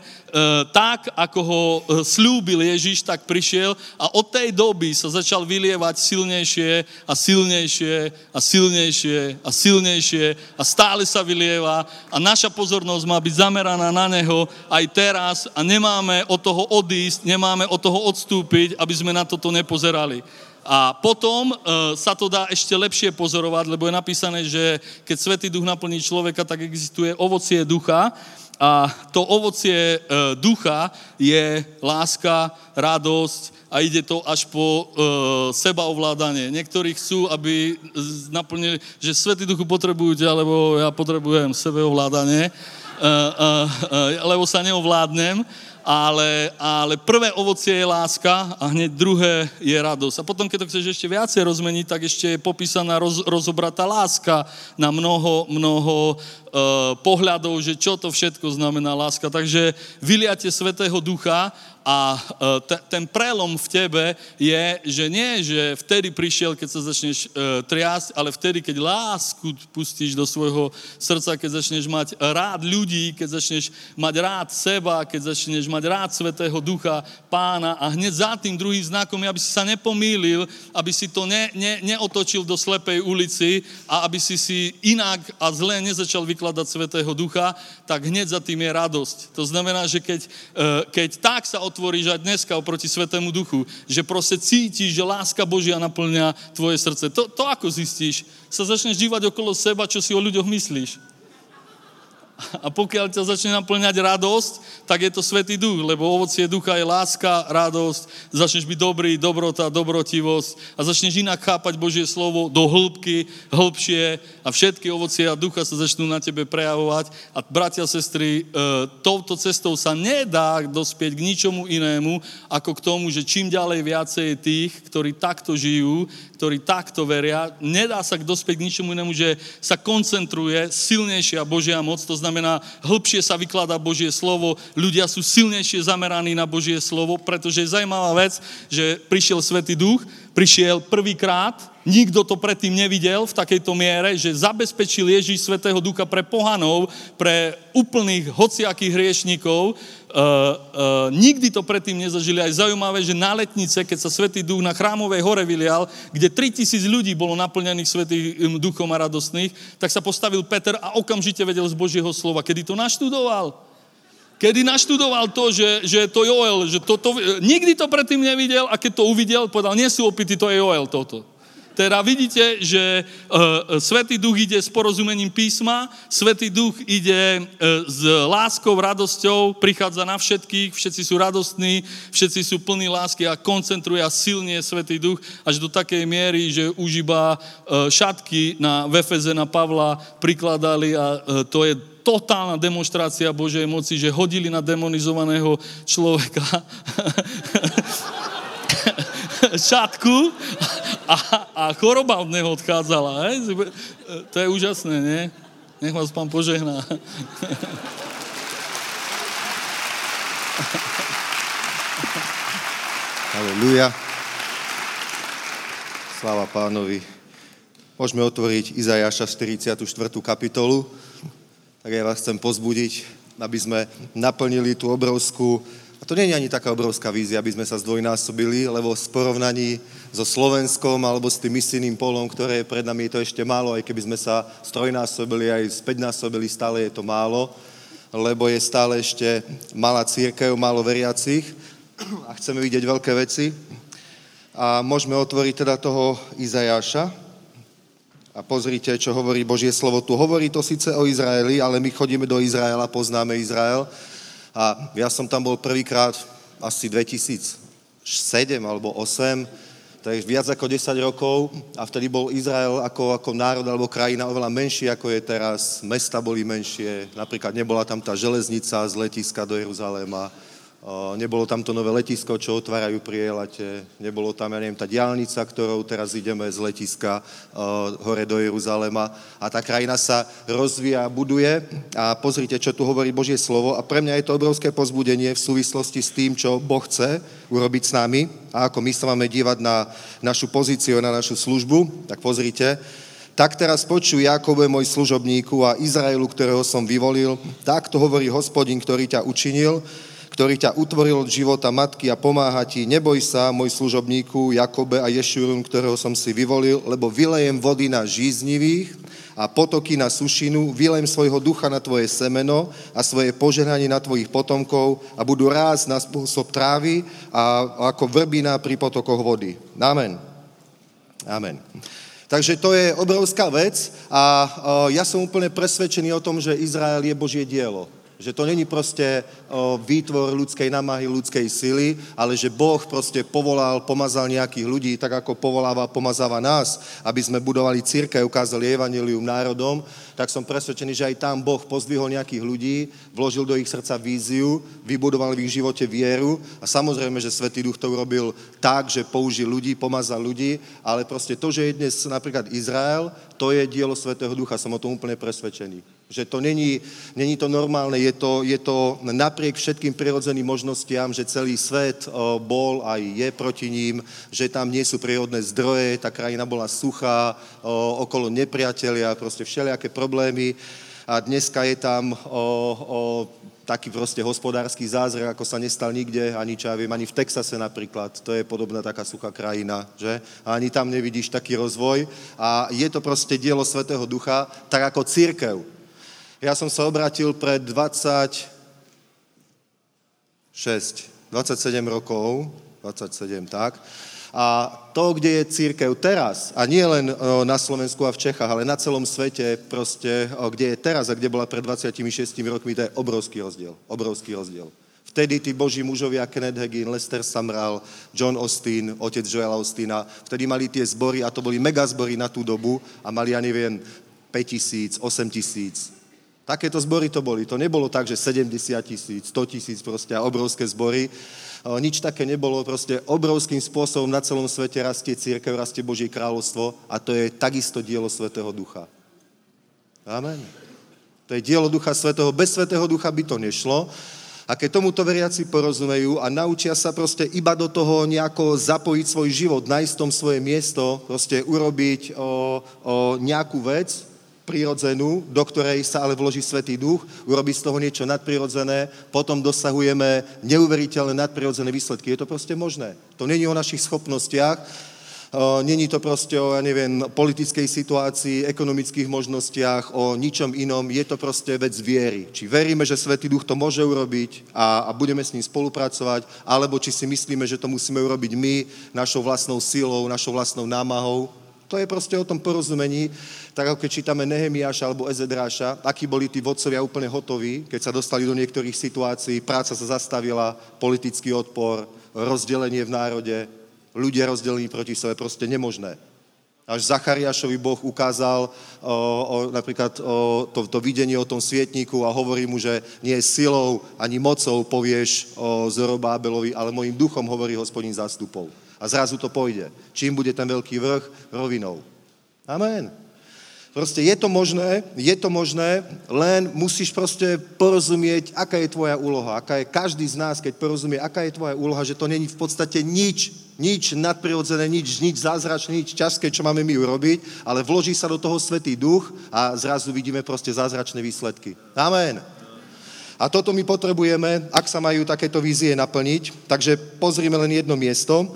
tak, ako ho e, slúbil Ježiš, tak prišiel a od tej doby sa začal vylievať silnejšie a silnejšie a silnejšie a silnejšie a stále sa vylieva a naša pozornosť má byť zameraná na neho aj teraz a nemáme od toho odísť, nemáme od toho odstúpiť, aby sme na toto nepozerali. A potom e, sa to dá ešte lepšie pozorovať, lebo je napísané, že keď Svetý duch naplní človeka, tak existuje ovocie ducha. A to ovocie e, ducha je láska, radosť a ide to až po e, sebaovládanie. Niektorí chcú, aby naplnili, že Svetý duchu potrebujú ťa, lebo ja potrebujem sebeovládanie, e, e, e, lebo sa neovládnem ale, ale prvé ovocie je láska a hneď druhé je radosť. A potom, keď to chceš ešte viacej rozmeniť, tak ešte je popísaná roz, rozobratá láska na mnoho, mnoho uh, pohľadov, že čo to všetko znamená láska. Takže vyliate Svetého Ducha a e, ten prelom v tebe je, že nie, že vtedy prišiel, keď sa začneš e, triasť, ale vtedy, keď lásku pustíš do svojho srdca, keď začneš mať rád ľudí, keď začneš mať rád seba, keď začneš mať rád Svetého Ducha, Pána a hneď za tým druhým znakom aby si sa nepomýlil, aby si to ne, ne, neotočil do slepej ulici a aby si si inak a zle nezačal vykladať Svetého Ducha, tak hneď za tým je radosť. To znamená, že keď, e, keď tak sa otvoríš aj dneska oproti Svetému Duchu, že proste cítiš, že láska Božia naplňa tvoje srdce. To, to ako zistíš? Sa začneš dívať okolo seba, čo si o ľuďoch myslíš. A pokiaľ ťa začne naplňať radosť, tak je to Svetý Duch, lebo ovocie ducha je láska, radosť, začneš byť dobrý, dobrota, dobrotivosť a začneš inak chápať Božie slovo do hĺbky, hĺbšie a všetky ovocie a ducha sa začnú na tebe prejavovať. A bratia, sestry, e, touto cestou sa nedá dospieť k ničomu inému, ako k tomu, že čím ďalej viacej je tých, ktorí takto žijú, ktorí takto veria, nedá sa dospieť k ničomu inému, že sa koncentruje silnejšia Božia moc, to znamená, hĺbšie sa vykladá Božie slovo, ľudia sú silnejšie zameraní na Božie slovo, pretože je zaujímavá vec, že prišiel Svetý Duch, prišiel prvýkrát, nikto to predtým nevidel v takejto miere, že zabezpečil Ježíš Svetého Ducha pre pohanov, pre úplných hociakých hriešnikov, Uh, nikdy to predtým nezažili. Aj zaujímavé, že na letnice, keď sa Svetý duch na chrámovej hore vylial, kde 3000 ľudí bolo naplnených Svetým duchom a radostných, tak sa postavil Peter a okamžite vedel z Božieho slova. Kedy to naštudoval? Kedy naštudoval to, že, že to Joel, že to, to, nikdy to predtým nevidel a keď to uvidel, povedal, nie sú opity, to je Joel toto. Teda vidíte, že uh, Svetý duch ide s porozumením písma, Svetý duch ide uh, s láskou, radosťou, prichádza na všetkých, všetci sú radostní, všetci sú plní lásky a koncentruje a silne Svetý duch až do takej miery, že už iba uh, šatky na Vefeze na Pavla prikladali a uh, to je totálna demonstrácia Božej moci, že hodili na demonizovaného človeka šatku a, a choroba od neho odchádzala. Hej? To je úžasné, nie? Nech vás pán požehná.
Halleluja. Sláva pánovi. Môžeme otvoriť Izajaša 44. kapitolu. Tak ja vás chcem pozbudiť, aby sme naplnili tú obrovskú a to nie je ani taká obrovská vízia, aby sme sa zdvojnásobili, lebo v porovnaní so Slovenskom alebo s tým misijným polom, ktoré je pred nami, je to ešte málo, aj keby sme sa strojnásobili, aj späťnásobili, stále je to málo, lebo je stále ešte malá církev, málo veriacich a chceme vidieť veľké veci. A môžeme otvoriť teda toho Izajaša A pozrite, čo hovorí Božie slovo. Tu hovorí to síce o Izraeli, ale my chodíme do Izraela, poznáme Izrael. A ja som tam bol prvýkrát asi 2007 alebo 2008, takže viac ako 10 rokov a vtedy bol Izrael ako, ako národ alebo krajina oveľa menší, ako je teraz. Mesta boli menšie, napríklad nebola tam tá železnica z letiska do Jeruzaléma nebolo tam to nové letisko, čo otvárajú pri nebolo tam, ja neviem, tá diálnica, ktorou teraz ideme z letiska hore do Jeruzalema. A tá krajina sa rozvíja, buduje. A pozrite, čo tu hovorí Božie slovo. A pre mňa je to obrovské pozbudenie v súvislosti s tým, čo Boh chce urobiť s nami. A ako my sa máme dívať na našu pozíciu, na našu službu, tak pozrite, tak teraz počuj Jakobe, môj služobníku a Izraelu, ktorého som vyvolil, tak to hovorí hospodin, ktorý ťa učinil, ktorý ťa utvoril od života matky a pomáha ti. Neboj sa, môj služobníku Jakobe a Ješurun, ktorého som si vyvolil, lebo vylejem vody na žíznivých a potoky na sušinu, vylejem svojho ducha na tvoje semeno a svoje požehnanie na tvojich potomkov a budú rásť na spôsob trávy a ako vrbina pri potokoch vody. Amen. Amen. Takže to je obrovská vec a ja som úplne presvedčený o tom, že Izrael je Božie dielo. Že to není proste výtvor ľudskej namahy, ľudskej sily, ale že Boh proste povolal, pomazal nejakých ľudí, tak ako povoláva, pomazáva nás, aby sme budovali církev, ukázali evanelium národom, tak som presvedčený, že aj tam Boh pozdvihol nejakých ľudí, vložil do ich srdca víziu, vybudoval v ich živote vieru a samozrejme, že Svetý Duch to urobil tak, že použil ľudí, pomazal ľudí, ale proste to, že je dnes napríklad Izrael, to je dielo Svetého Ducha, som o tom úplne presvedčený. Že to není, není to normálne, je to, je to napriek všetkým prirodzeným možnostiam, že celý svet bol aj je proti ním, že tam nie sú prírodné zdroje, tá krajina bola suchá, okolo nepriatelia, proste všelijaké problémy. A dneska je tam o, o, taký proste hospodársky zázrak, ako sa nestal nikde, ani čo ja viem, ani v Texase napríklad, to je podobná taká suchá krajina, že? A ani tam nevidíš taký rozvoj. A je to proste dielo Svetého Ducha, tak ako církev. Ja som sa obratil pred 26, 27 rokov, 27, tak. A to, kde je církev teraz, a nie len na Slovensku a v Čechách, ale na celom svete, proste, kde je teraz a kde bola pred 26 rokmi, to je obrovský rozdiel. Obrovský rozdiel. Vtedy tí boží mužovia, Kenneth Hagin, Lester Samral, John Austin, otec Joela Austina, vtedy mali tie zbory a to boli mega zbory na tú dobu a mali, ja neviem, 5 tisíc, 8 tisíc, Takéto zbory to boli. To nebolo tak, že 70 tisíc, 100 tisíc proste obrovské zbory. Nič také nebolo. Proste obrovským spôsobom na celom svete rastie církev, rastie Božie kráľovstvo a to je takisto dielo Svetého Ducha. Amen. To je dielo Ducha Svetého. Bez Svetého Ducha by to nešlo. A keď tomuto veriaci porozumejú a naučia sa proste iba do toho nejako zapojiť svoj život, nájsť tom svoje miesto, proste urobiť o, o nejakú vec, prírodzenú, do ktorej sa ale vloží Svetý Duch, urobí z toho niečo nadprirodzené, potom dosahujeme neuveriteľné nadprirodzené výsledky. Je to proste možné. To není o našich schopnostiach, není to proste o, ja neviem, politickej situácii, ekonomických možnostiach, o ničom inom. Je to proste vec viery. Či veríme, že Svetý Duch to môže urobiť a, a budeme s ním spolupracovať, alebo či si myslíme, že to musíme urobiť my našou vlastnou silou, našou vlastnou námahou. To je proste o tom porozumení, tak ako keď čítame Nehemiáša alebo Ezedráša, akí boli tí vodcovia úplne hotoví, keď sa dostali do niektorých situácií, práca sa zastavila, politický odpor, rozdelenie v národe, ľudia rozdelení proti sebe, proste nemožné. Až Zachariášovi Boh ukázal o, o, napríklad o, to, to videnie o tom svietníku a hovorí mu, že nie silou ani mocou povieš o Zorobábelovi, ale mojim duchom hovorí hospodin zástupov a zrazu to pôjde. Čím bude ten veľký vrch? Rovinou. Amen. Proste je to možné, je to možné, len musíš proste porozumieť, aká je tvoja úloha. Aká je každý z nás, keď porozumie, aká je tvoja úloha, že to není v podstate nič, nič nadprirodzené, nič, nič zázračné, nič časké, čo máme my urobiť, ale vloží sa do toho Svetý duch a zrazu vidíme proste zázračné výsledky. Amen. A toto my potrebujeme, ak sa majú takéto vízie naplniť. Takže pozrime len jedno miesto.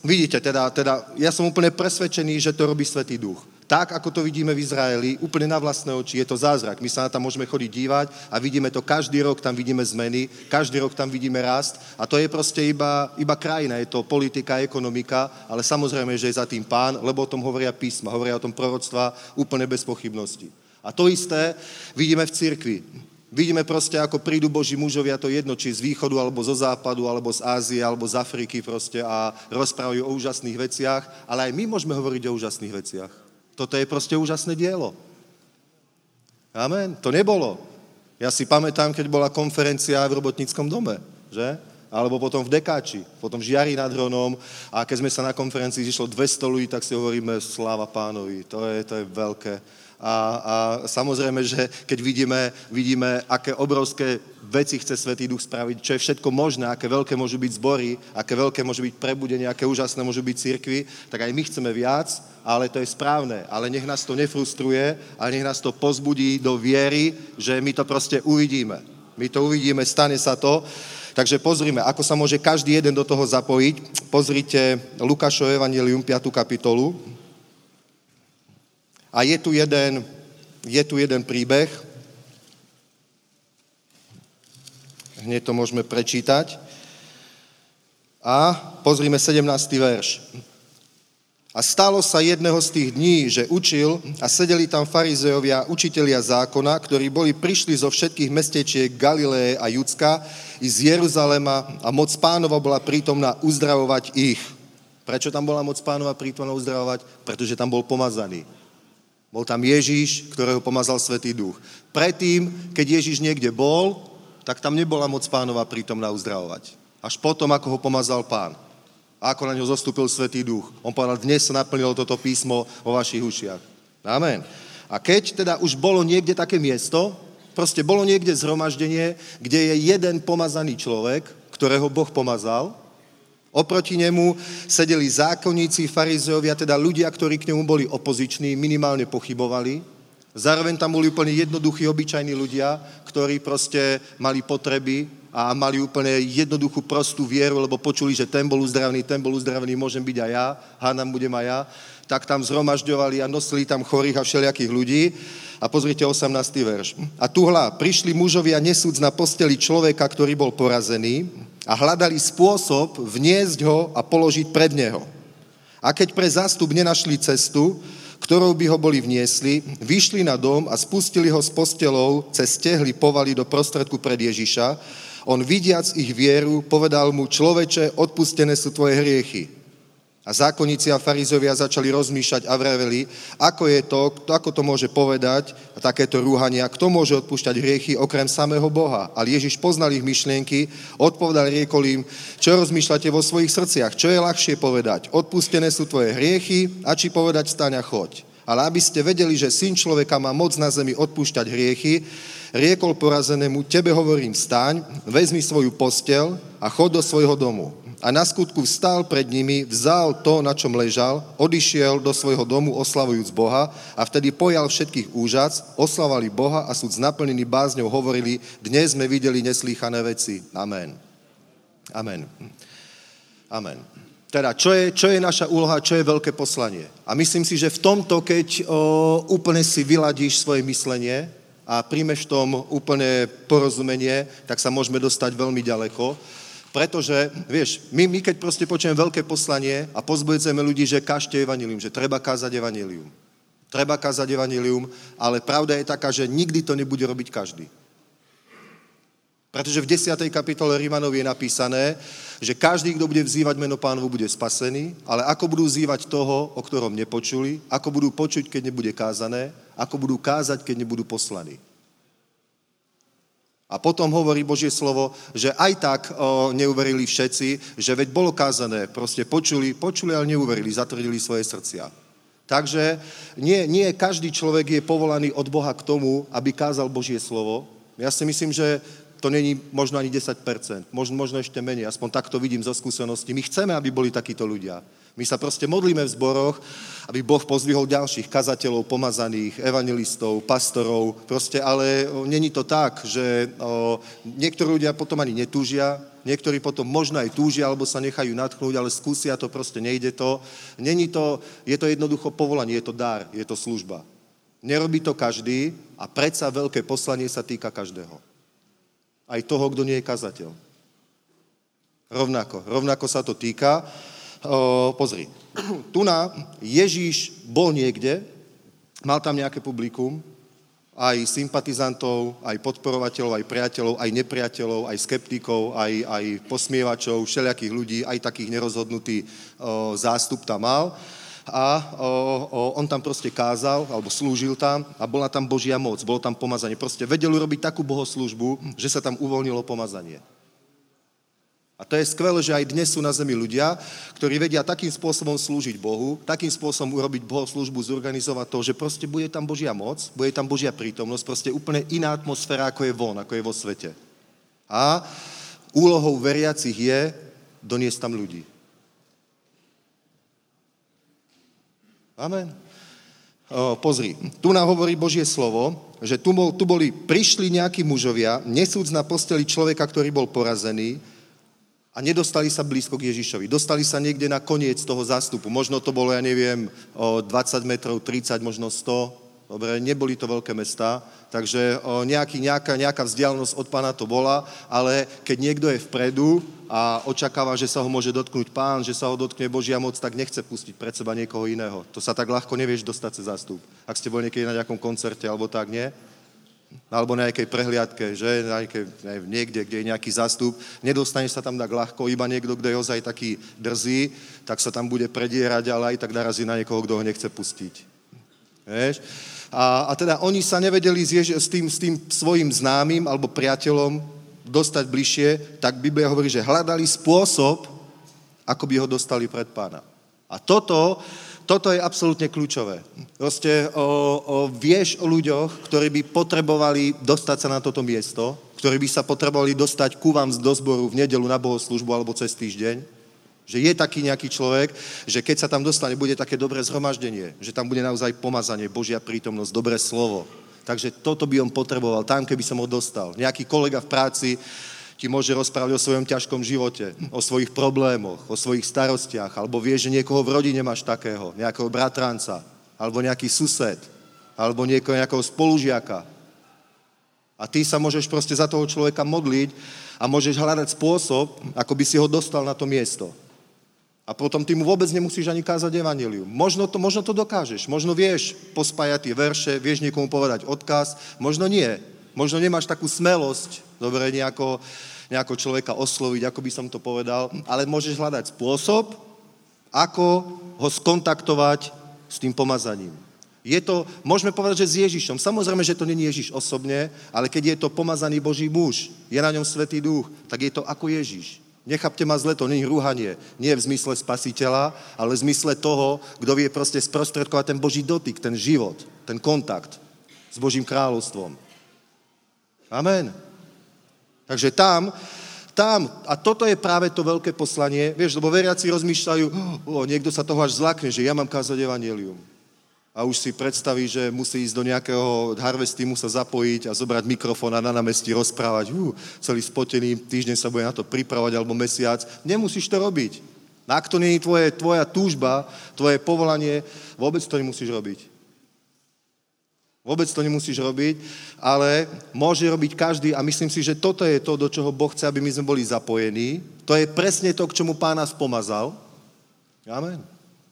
Vidíte, teda, teda ja som úplne presvedčený, že to robí Svetý Duch. Tak, ako to vidíme v Izraeli, úplne na vlastné oči, je to zázrak. My sa na tam môžeme chodiť dívať a vidíme to každý rok, tam vidíme zmeny, každý rok tam vidíme rast a to je proste iba, iba krajina, je to politika, ekonomika, ale samozrejme, že je za tým pán, lebo o tom hovoria písma, hovoria o tom proroctva úplne bez pochybnosti. A to isté vidíme v cirkvi. Vidíme proste, ako prídu Boží mužovia, to jedno, či z východu, alebo zo západu, alebo z Ázie, alebo z Afriky proste a rozprávajú o úžasných veciach, ale aj my môžeme hovoriť o úžasných veciach. Toto je proste úžasné dielo. Amen. To nebolo. Ja si pamätám, keď bola konferencia v robotníckom dome, že? Alebo potom v Dekáči, potom v Žiari nad Hronom a keď sme sa na konferencii zišlo 200 ľudí, tak si hovoríme sláva pánovi. To je, to je veľké a, a samozrejme, že keď vidíme, vidíme, aké obrovské veci chce Svetý Duch spraviť, čo je všetko možné, aké veľké môžu byť zbory, aké veľké môžu byť prebudenie, aké úžasné môžu byť cirkvy, tak aj my chceme viac, ale to je správne. Ale nech nás to nefrustruje a nech nás to pozbudí do viery, že my to proste uvidíme. My to uvidíme, stane sa to. Takže pozrime, ako sa môže každý jeden do toho zapojiť. Pozrite Lukášov Evangelium 5. kapitolu. A je tu jeden, je tu jeden príbeh. Hneď to môžeme prečítať. A pozrime 17. verš. A stalo sa jedného z tých dní, že učil a sedeli tam farizeovia, učitelia zákona, ktorí boli prišli zo všetkých mestečiek Galileje a Judska i z Jeruzalema a moc pánova bola prítomná uzdravovať ich. Prečo tam bola moc pánova prítomná uzdravovať? Pretože tam bol pomazaný. Bol tam Ježíš, ktorého pomazal Svetý Duch. Predtým, keď Ježíš niekde bol, tak tam nebola moc pánova prítomná uzdravovať. Až potom, ako ho pomazal pán. A ako na ňo zostúpil Svetý Duch. On povedal, dnes sa naplnilo toto písmo vo vašich ušiach. Amen. A keď teda už bolo niekde také miesto, proste bolo niekde zhromaždenie, kde je jeden pomazaný človek, ktorého Boh pomazal, Oproti nemu sedeli zákonníci, farizeovia, teda ľudia, ktorí k nemu boli opoziční, minimálne pochybovali. Zároveň tam boli úplne jednoduchí, obyčajní ľudia, ktorí proste mali potreby a mali úplne jednoduchú, prostú vieru, lebo počuli, že ten bol uzdravený, ten bol uzdravený, môžem byť aj ja, hádam budem aj ja. Tak tam zhromažďovali a nosili tam chorých a všelijakých ľudí. A pozrite 18. verš. A tuhla, prišli mužovia nesúc na posteli človeka, ktorý bol porazený a hľadali spôsob vniesť ho a položiť pred neho. A keď pre zástup nenašli cestu, ktorou by ho boli vniesli, vyšli na dom a spustili ho s postelou cez tehly povali do prostredku pred Ježiša. On vidiac ich vieru, povedal mu, človeče, odpustené sú tvoje hriechy. A zákonníci a farizovia začali rozmýšľať a vraveli, ako je to, ako to môže povedať, a takéto rúhania, kto môže odpúšťať hriechy okrem samého Boha. Ale Ježiš poznal ich myšlienky, odpovedal riekol im, čo rozmýšľate vo svojich srdciach, čo je ľahšie povedať, odpustené sú tvoje hriechy, a či povedať stáňa choď. Ale aby ste vedeli, že syn človeka má moc na zemi odpúšťať hriechy, riekol porazenému, tebe hovorím, staň, vezmi svoju postel a chod do svojho domu a na skutku vstal pred nimi, vzal to, na čom ležal, odišiel do svojho domu oslavujúc Boha a vtedy pojal všetkých úžac, oslavali Boha a súd naplnený bázňou hovorili, dnes sme videli neslýchané veci. Amen. Amen. Amen. Teda, čo je, čo je naša úloha, čo je veľké poslanie? A myslím si, že v tomto, keď o, úplne si vyladíš svoje myslenie a príjmeš tom úplne porozumenie, tak sa môžeme dostať veľmi ďaleko. Pretože, vieš, my, my keď proste počujeme veľké poslanie a pozbudzujeme ľudí, že kažte evanilium, že treba kázať evanilium. Treba kázať evanilium, ale pravda je taká, že nikdy to nebude robiť každý. Pretože v 10. kapitole Rímanov je napísané, že každý, kto bude vzývať meno pánovu, bude spasený, ale ako budú vzývať toho, o ktorom nepočuli, ako budú počuť, keď nebude kázané, ako budú kázať, keď nebudú poslaní. A potom hovorí Božie slovo, že aj tak o, neuverili všetci, že veď bolo kázané, proste počuli, počuli, ale neuverili, zatvrdili svoje srdcia. Takže nie, nie každý človek je povolaný od Boha k tomu, aby kázal Božie slovo. Ja si myslím, že to není možno ani 10%, možno, možno ešte menej, aspoň takto vidím zo skúsenosti. My chceme, aby boli takíto ľudia. My sa proste modlíme v zboroch, aby Boh pozdvihol ďalších kazateľov, pomazaných, evangelistov, pastorov, proste, ale není to tak, že o, niektorí ľudia potom ani netúžia, niektorí potom možno aj túžia, alebo sa nechajú natchnúť, ale skúsia to, proste nejde to. Není to, je to jednoducho povolanie, je to dar, je to služba. Nerobí to každý a predsa veľké poslanie sa týka každého. Aj toho, kto nie je kazateľ. Rovnako, rovnako sa to týka pozri, tu na Ježíš bol niekde, mal tam nejaké publikum, aj sympatizantov, aj podporovateľov, aj priateľov, aj nepriateľov, aj skeptikov, aj, aj posmievačov, všelijakých ľudí, aj takých nerozhodnutý o, zástup tam mal. A o, o, on tam proste kázal, alebo slúžil tam a bola tam Božia moc, bolo tam pomazanie. Proste vedel urobiť takú bohoslužbu, že sa tam uvoľnilo pomazanie. A to je skvelé, že aj dnes sú na zemi ľudia, ktorí vedia takým spôsobom slúžiť Bohu, takým spôsobom urobiť službu, zorganizovať to, že proste bude tam Božia moc, bude tam Božia prítomnosť, proste úplne iná atmosféra, ako je von, ako je vo svete. A úlohou veriacich je doniesť tam ľudí. Amen. O, pozri, tu nám hovorí Božie slovo, že tu, bol, tu boli, prišli nejakí mužovia, nesúc na posteli človeka, ktorý bol porazený, a nedostali sa blízko k Ježišovi. Dostali sa niekde na koniec toho zástupu. Možno to bolo, ja neviem, o 20 metrov, 30, možno 100. Dobre, neboli to veľké mesta, takže nejaký, nejaká, nejaká vzdialenosť od pána to bola, ale keď niekto je vpredu a očakáva, že sa ho môže dotknúť pán, že sa ho dotkne Božia moc, tak nechce pustiť pred seba niekoho iného. To sa tak ľahko nevieš dostať cez zástup. Ak ste boli niekedy na nejakom koncerte alebo tak, nie? Alebo nejakej prehliadke, že nejakej, niekde, kde je nejaký zastup, nedostane sa tam tak ľahko, iba niekto, kto je ozaj taký drzý, tak sa tam bude predierať, ale aj tak narazí na niekoho, kto ho nechce pustiť. Vieš? A, a teda oni sa nevedeli s, Jež- s, tým, s tým svojim známym alebo priateľom dostať bližšie, tak Biblia hovorí, že hľadali spôsob, ako by ho dostali pred pána. A toto toto je absolútne kľúčové. Proste o, o, vieš o ľuďoch, ktorí by potrebovali dostať sa na toto miesto, ktorí by sa potrebovali dostať ku vám do zboru v nedelu na bohoslužbu alebo cez týždeň, že je taký nejaký človek, že keď sa tam dostane, bude také dobré zhromaždenie, že tam bude naozaj pomazanie, Božia prítomnosť, dobré slovo. Takže toto by on potreboval, tam keby som ho dostal. Nejaký kolega v práci, ti môže rozprávať o svojom ťažkom živote, o svojich problémoch, o svojich starostiach, alebo vie, že niekoho v rodine máš takého, nejakého bratranca, alebo nejaký sused, alebo niekoho, nejakého spolužiaka. A ty sa môžeš proste za toho človeka modliť a môžeš hľadať spôsob, ako by si ho dostal na to miesto. A potom ty mu vôbec nemusíš ani kázať evanelium. Možno to, možno to dokážeš, možno vieš pospájať tie verše, vieš niekomu povedať odkaz, možno nie. Možno nemáš takú smelosť, dobre, nejako, nejako človeka osloviť, ako by som to povedal, ale môžeš hľadať spôsob, ako ho skontaktovať s tým pomazaním. Je to, môžeme povedať, že s Ježišom. Samozrejme, že to není Ježiš osobne, ale keď je to pomazaný Boží muž, je na ňom Svetý duch, tak je to ako Ježiš. Nechápte ma zle, to není rúhanie. Nie v zmysle spasiteľa, ale v zmysle toho, kto vie proste sprostredkovať ten Boží dotyk, ten život, ten kontakt s Božím kráľovstvom. Amen. Takže tam, tam, a toto je práve to veľké poslanie, vieš, lebo veriaci rozmýšľajú, o, niekto sa toho až zlakne, že ja mám kázať evangelium. A už si predstaví, že musí ísť do nejakého harvesty, sa zapojiť a zobrať mikrofón a na námestí rozprávať. Uh, celý spotený, týždeň sa bude na to pripravovať, alebo mesiac. Nemusíš to robiť. Ak to nie je tvoje, tvoja túžba, tvoje povolanie, vôbec to nemusíš robiť. Vôbec to nemusíš robiť, ale môže robiť každý a myslím si, že toto je to, do čoho Boh chce, aby my sme boli zapojení. To je presne to, k čomu Pán nás pomazal. Amen.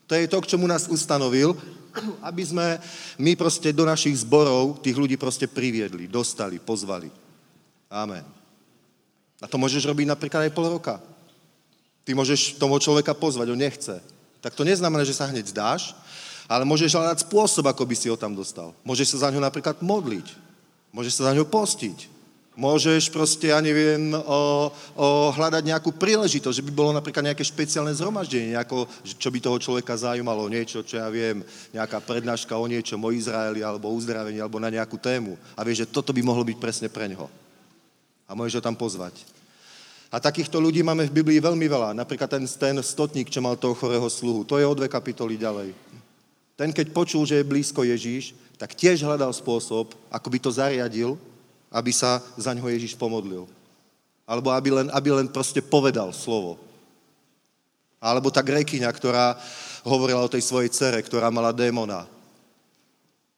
To je to, k čomu nás ustanovil, aby sme my proste do našich zborov tých ľudí proste priviedli, dostali, pozvali. Amen. A to môžeš robiť napríklad aj pol roka. Ty môžeš toho človeka pozvať, on nechce. Tak to neznamená, že sa hneď zdáš, ale môžeš hľadať spôsob, ako by si ho tam dostal. Môžeš sa za ňo napríklad modliť. Môžeš sa za ňo postiť. Môžeš proste, ja neviem, o, o hľadať nejakú príležitosť, že by bolo napríklad nejaké špeciálne zhromaždenie, nejako, čo by toho človeka zaujímalo, niečo, čo ja viem, nejaká prednáška o niečom, o Izraeli, alebo uzdravení, alebo na nejakú tému. A vieš, že toto by mohlo byť presne pre ňoho. A môžeš ho tam pozvať. A takýchto ľudí máme v Biblii veľmi veľa. Napríklad ten, ten stotník, čo mal toho chorého sluhu. To je o dve kapitoly ďalej. Ten, keď počul, že je blízko Ježíš, tak tiež hľadal spôsob, ako by to zariadil, aby sa za ňo Ježíš pomodlil. Alebo aby len, aby len proste povedal slovo. Alebo tá grekyňa, ktorá hovorila o tej svojej cere, ktorá mala démona.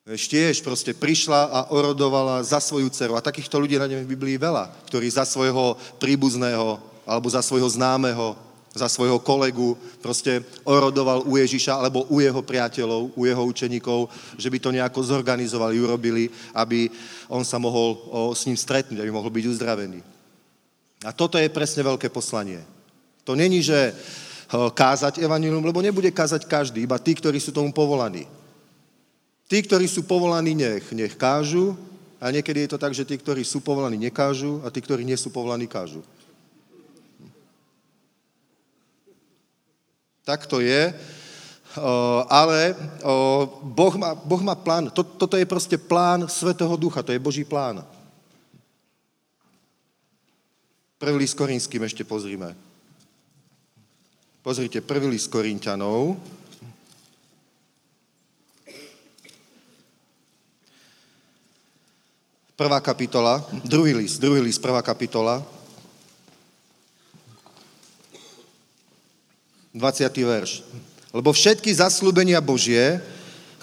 Vieš, tiež proste prišla a orodovala za svoju dceru. A takýchto ľudí nájdeme v Biblii veľa, ktorí za svojho príbuzného alebo za svojho známeho, za svojho kolegu proste orodoval u Ježiša alebo u jeho priateľov, u jeho učeníkov, že by to nejako zorganizovali, urobili, aby on sa mohol o, s ním stretnúť, aby mohol byť uzdravený. A toto je presne veľké poslanie. To není, že kázať evanilium, lebo nebude kázať každý, iba tí, ktorí sú tomu povolaní. Tí, ktorí sú povolaní, nech, nech kážu, a niekedy je to tak, že tí, ktorí sú povolaní, nekážu a tí, ktorí nie sú povolaní, kážu. Tak to je. ale boh, má, boh má plán. Toto je proste plán Svetého Ducha, to je Boží plán. Prvý list Korinským ešte pozrime. Pozrite, prvý list Korintianov, Prvá kapitola, druhý list, druhý list, prvá kapitola. 20. verš. Lebo všetky zaslúbenia Božie,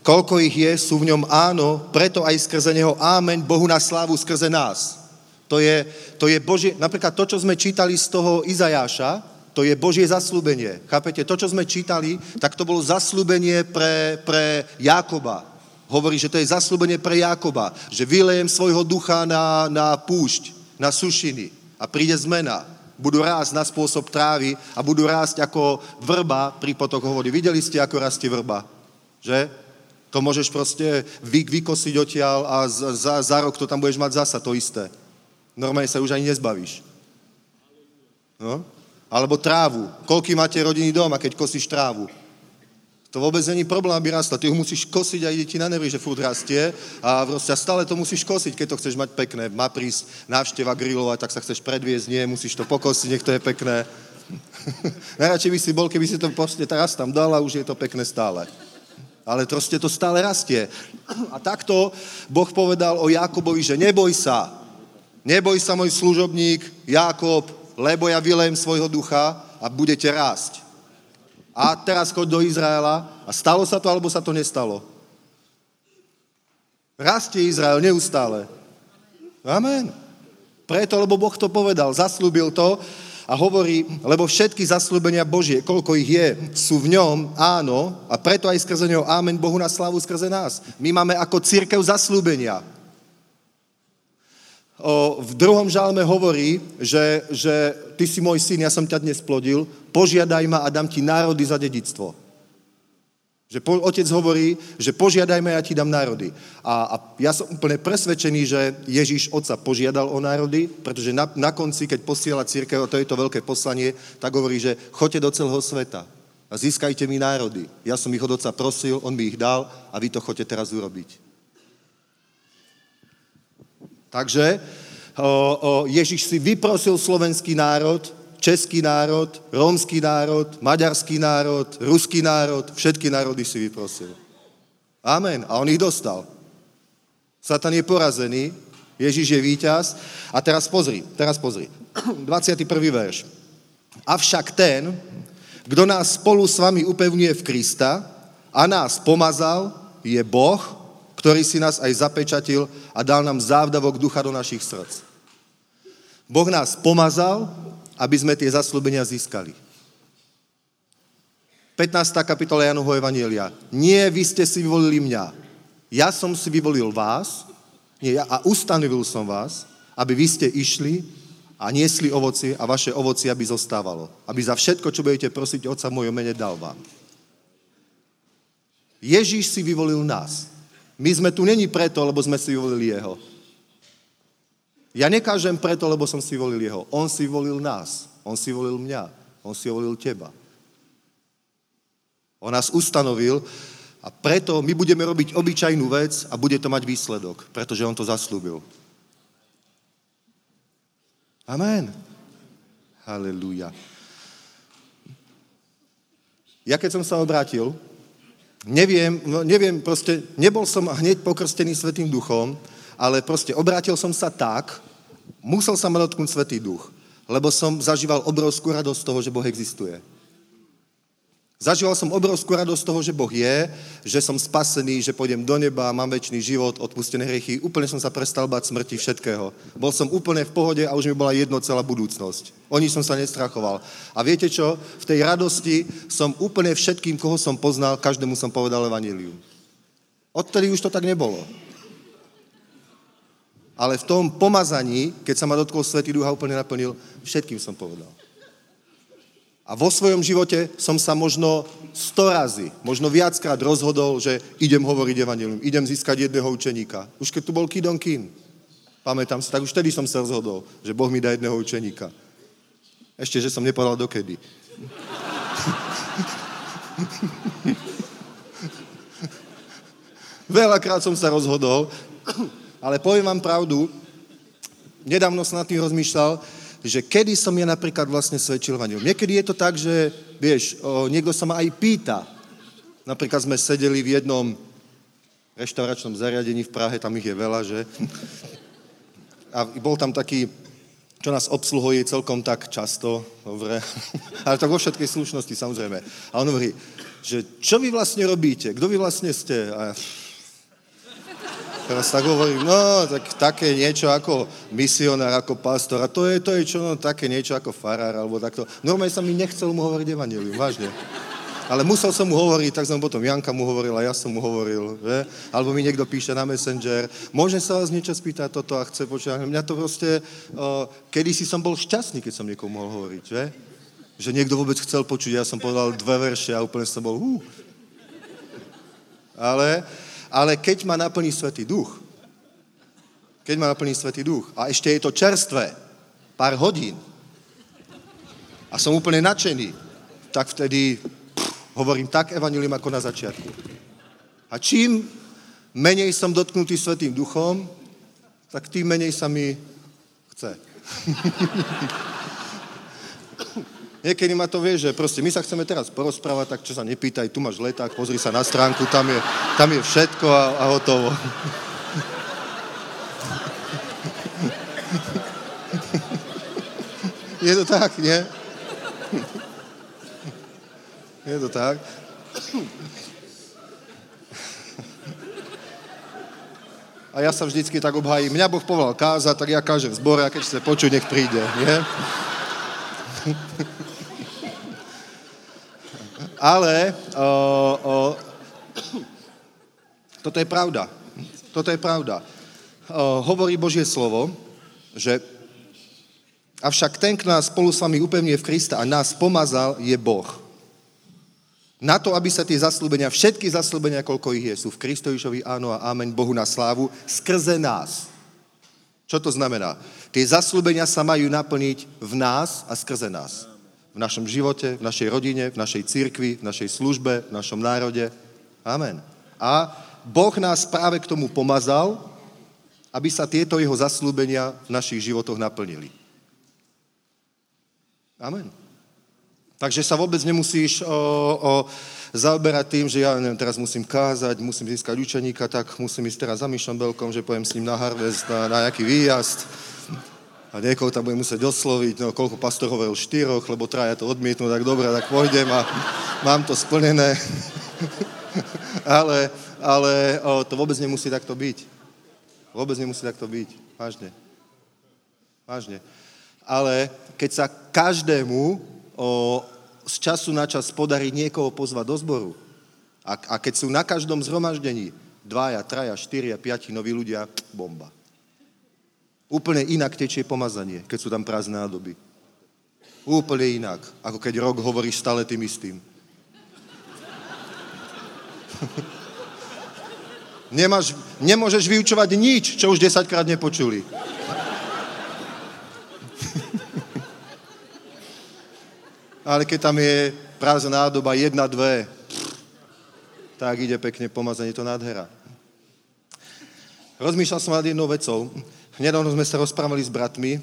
koľko ich je, sú v ňom áno, preto aj skrze neho ámeň Bohu na slávu skrze nás. To je, to je Božie, napríklad to, čo sme čítali z toho Izajáša, to je Božie zaslúbenie. Chápete? To, čo sme čítali, tak to bolo zaslúbenie pre, pre Jákoba hovorí, že to je zaslúbenie pre Jakoba, že vylejem svojho ducha na, na púšť, na sušiny a príde zmena. Budú rásť na spôsob trávy a budú rásť ako vrba pri potokoch vody. Videli ste, ako rastie vrba? Že? To môžeš proste vy, vykosiť odtiaľ a za, za, za rok to tam budeš mať zasa to isté. Normálne sa už ani nezbavíš. No? Alebo trávu. Koľký máte rodiny doma, keď kosíš trávu? To vôbec není problém, aby rastla. Ty ho musíš kosiť a ide ti na nervy, že furt rastie a proste stále to musíš kosiť, keď to chceš mať pekné. Má prísť návšteva grilovať, tak sa chceš predviesť, nie, musíš to pokosiť, nech to je pekné. Najradšej by si bol, keby si to proste teraz tam dal a už je to pekné stále. Ale proste to stále rastie. A takto Boh povedal o Jakobovi, že neboj sa, neboj sa môj služobník Jakob, lebo ja vylejem svojho ducha a budete rásť a teraz choď do Izraela a stalo sa to, alebo sa to nestalo. Rastie Izrael neustále. Amen. Preto, lebo Boh to povedal, zaslúbil to a hovorí, lebo všetky zaslúbenia Božie, koľko ich je, sú v ňom, áno, a preto aj skrze neho, amen, Bohu na slavu skrze nás. My máme ako církev zaslúbenia. O, v druhom žalme hovorí, že, že ty si môj syn, ja som ťa dnes plodil, požiadaj ma a dám ti národy za dedictvo. Že po, otec hovorí, že požiadaj ma, ja ti dám národy. A, a ja som úplne presvedčený, že Ježíš otca požiadal o národy, pretože na, na konci, keď posiela církev, to je to veľké poslanie, tak hovorí, že choďte do celého sveta a získajte mi národy. Ja som ich od otca prosil, on mi ich dal a vy to choďte teraz urobiť. Takže Ježiš si vyprosil slovenský národ, český národ, rómsky národ, maďarský národ, ruský národ, všetky národy si vyprosil. Amen. A on ich dostal. Satan je porazený, Ježiš je víťaz. A teraz pozri, teraz pozri. 21. verš. Avšak ten, kdo nás spolu s vami upevňuje v Krista a nás pomazal, je Boh, ktorý si nás aj zapečatil a dal nám závdavok ducha do našich srdc. Boh nás pomazal, aby sme tie zaslúbenia získali. 15. kapitola Janovho Evanielia. Nie, vy ste si vyvolili mňa. Ja som si vyvolil vás nie, ja, a ustanovil som vás, aby vy ste išli a niesli ovoci a vaše ovoci, aby zostávalo. Aby za všetko, čo budete prosiť Otca v mojom mene, dal vám. Ježíš si vyvolil nás. My sme tu není preto, lebo sme si volili jeho. Ja nekážem preto, lebo som si volil jeho. On si volil nás. On si volil mňa. On si volil teba. On nás ustanovil a preto my budeme robiť obyčajnú vec a bude to mať výsledok, pretože on to zaslúbil. Amen. Halelúja. Ja keď som sa obrátil, neviem, no neviem, proste, nebol som hneď pokrstený Svetým duchom, ale proste obrátil som sa tak, musel sa ma dotknúť Svetý duch, lebo som zažíval obrovskú radosť z toho, že Boh existuje. Zažíval som obrovskú radosť toho, že Boh je, že som spasený, že pôjdem do neba, mám väčší život, odpustené hriechy. Úplne som sa prestal bať smrti všetkého. Bol som úplne v pohode a už mi bola jedno celá budúcnosť. O nič som sa nestrachoval. A viete čo? V tej radosti som úplne všetkým, koho som poznal, každému som povedal evanílium. Odtedy už to tak nebolo. Ale v tom pomazaní, keď sa ma dotkol Svetý Duch a úplne naplnil, všetkým som povedal. A vo svojom živote som sa možno sto razy, možno viackrát rozhodol, že idem hovoriť evanilium, idem získať jedného učeníka. Už keď tu bol Kidon Kin, pamätám sa, tak už vtedy som sa rozhodol, že Boh mi dá jedného učeníka. Ešte, že som nepovedal dokedy. Veľakrát som sa rozhodol, ale poviem vám pravdu, nedávno som nad tým rozmýšľal, že kedy som ja napríklad vlastne svedčil evangelium. Niekedy je to tak, že, vieš, o, niekto sa ma aj pýta. Napríklad sme sedeli v jednom reštauračnom zariadení v Prahe, tam ich je veľa, že? A bol tam taký, čo nás obsluhuje celkom tak často, dobre, ale tak vo všetkej slušnosti samozrejme. A on hovorí, že čo vy vlastne robíte? Kto vy vlastne ste? A Teraz tak hovorím, no, tak také niečo ako misionár, ako pastor, a to je, to je čo, no, také niečo ako farár, alebo takto. Normálne sa mi nechcel mu hovoriť evanelium, vážne. Ale musel som mu hovoriť, tak som potom Janka mu hovorila, ja som mu hovoril, že? Alebo mi niekto píše na Messenger, môžem sa vás niečo spýtať toto a chce počúvať. Mňa to proste, uh, kedy si som bol šťastný, keď som niekomu mohol hovoriť, že? Že niekto vôbec chcel počuť, ja som povedal dve verše a úplne som bol, uh. Ale ale keď ma naplní Svetý duch, keď ma naplní Svetý duch a ešte je to čerstvé, pár hodín a som úplne nadšený, tak vtedy pff, hovorím tak evanilium ako na začiatku. A čím menej som dotknutý Svetým duchom, tak tým menej sa mi chce. Niekedy ma to vie, že proste my sa chceme teraz porozprávať, tak čo sa nepýtaj, tu máš leták, pozri sa na stránku, tam je, tam je všetko a, a hotovo. Je to tak, nie? Je to tak? A ja sa vždycky tak obhájim. Mňa Boh povolal kázať, tak ja kážem v zbore a keď chce počuť, nech príde. Nie? Ale o, o, toto je pravda. Toto je pravda. O, hovorí Božie slovo, že avšak ten, kto nás spolu s vami upevňuje v Krista a nás pomazal, je Boh. Na to, aby sa tie zaslúbenia, všetky zaslúbenia, koľko ich je, sú v Kristovišovi, áno a amen, Bohu na slávu, skrze nás. Čo to znamená? Tie zaslúbenia sa majú naplniť v nás a skrze nás v našom živote, v našej rodine, v našej cirkvi, v našej službe, v našom národe. Amen. A Boh nás práve k tomu pomazal, aby sa tieto jeho zaslúbenia v našich životoch naplnili. Amen. Takže sa vôbec nemusíš o, o, zaoberať tým, že ja neviem, teraz musím kázať, musím získať učeníka, tak musím ísť teraz za Myšom Belkom, že pojem s ním na Harvest, na, na nejaký výjazd a niekoho tam budem musieť osloviť, no koľko pastor hovoril, štyroch, lebo traja to odmietnú, tak dobre, tak pôjdem a mám to splnené. ale ale to vôbec nemusí takto byť. Vôbec nemusí takto byť. Vážne. Vážne. Ale keď sa každému o, z času na čas podarí niekoho pozvať do zboru a, a keď sú na každom zhromaždení dvaja, traja, štyria, piati noví ľudia, bomba. Úplne inak tečie pomazanie, keď sú tam prázdne nádoby. Úplne inak, ako keď rok hovoríš stále tým istým. Nemáš, nemôžeš vyučovať nič, čo už desaťkrát nepočuli. Ale keď tam je prázdna nádoba, jedna, dve, tak ide pekne pomazanie, to nádhera. Rozmýšľal som nad jednou vecou. Nedávno sme sa rozprávali s bratmi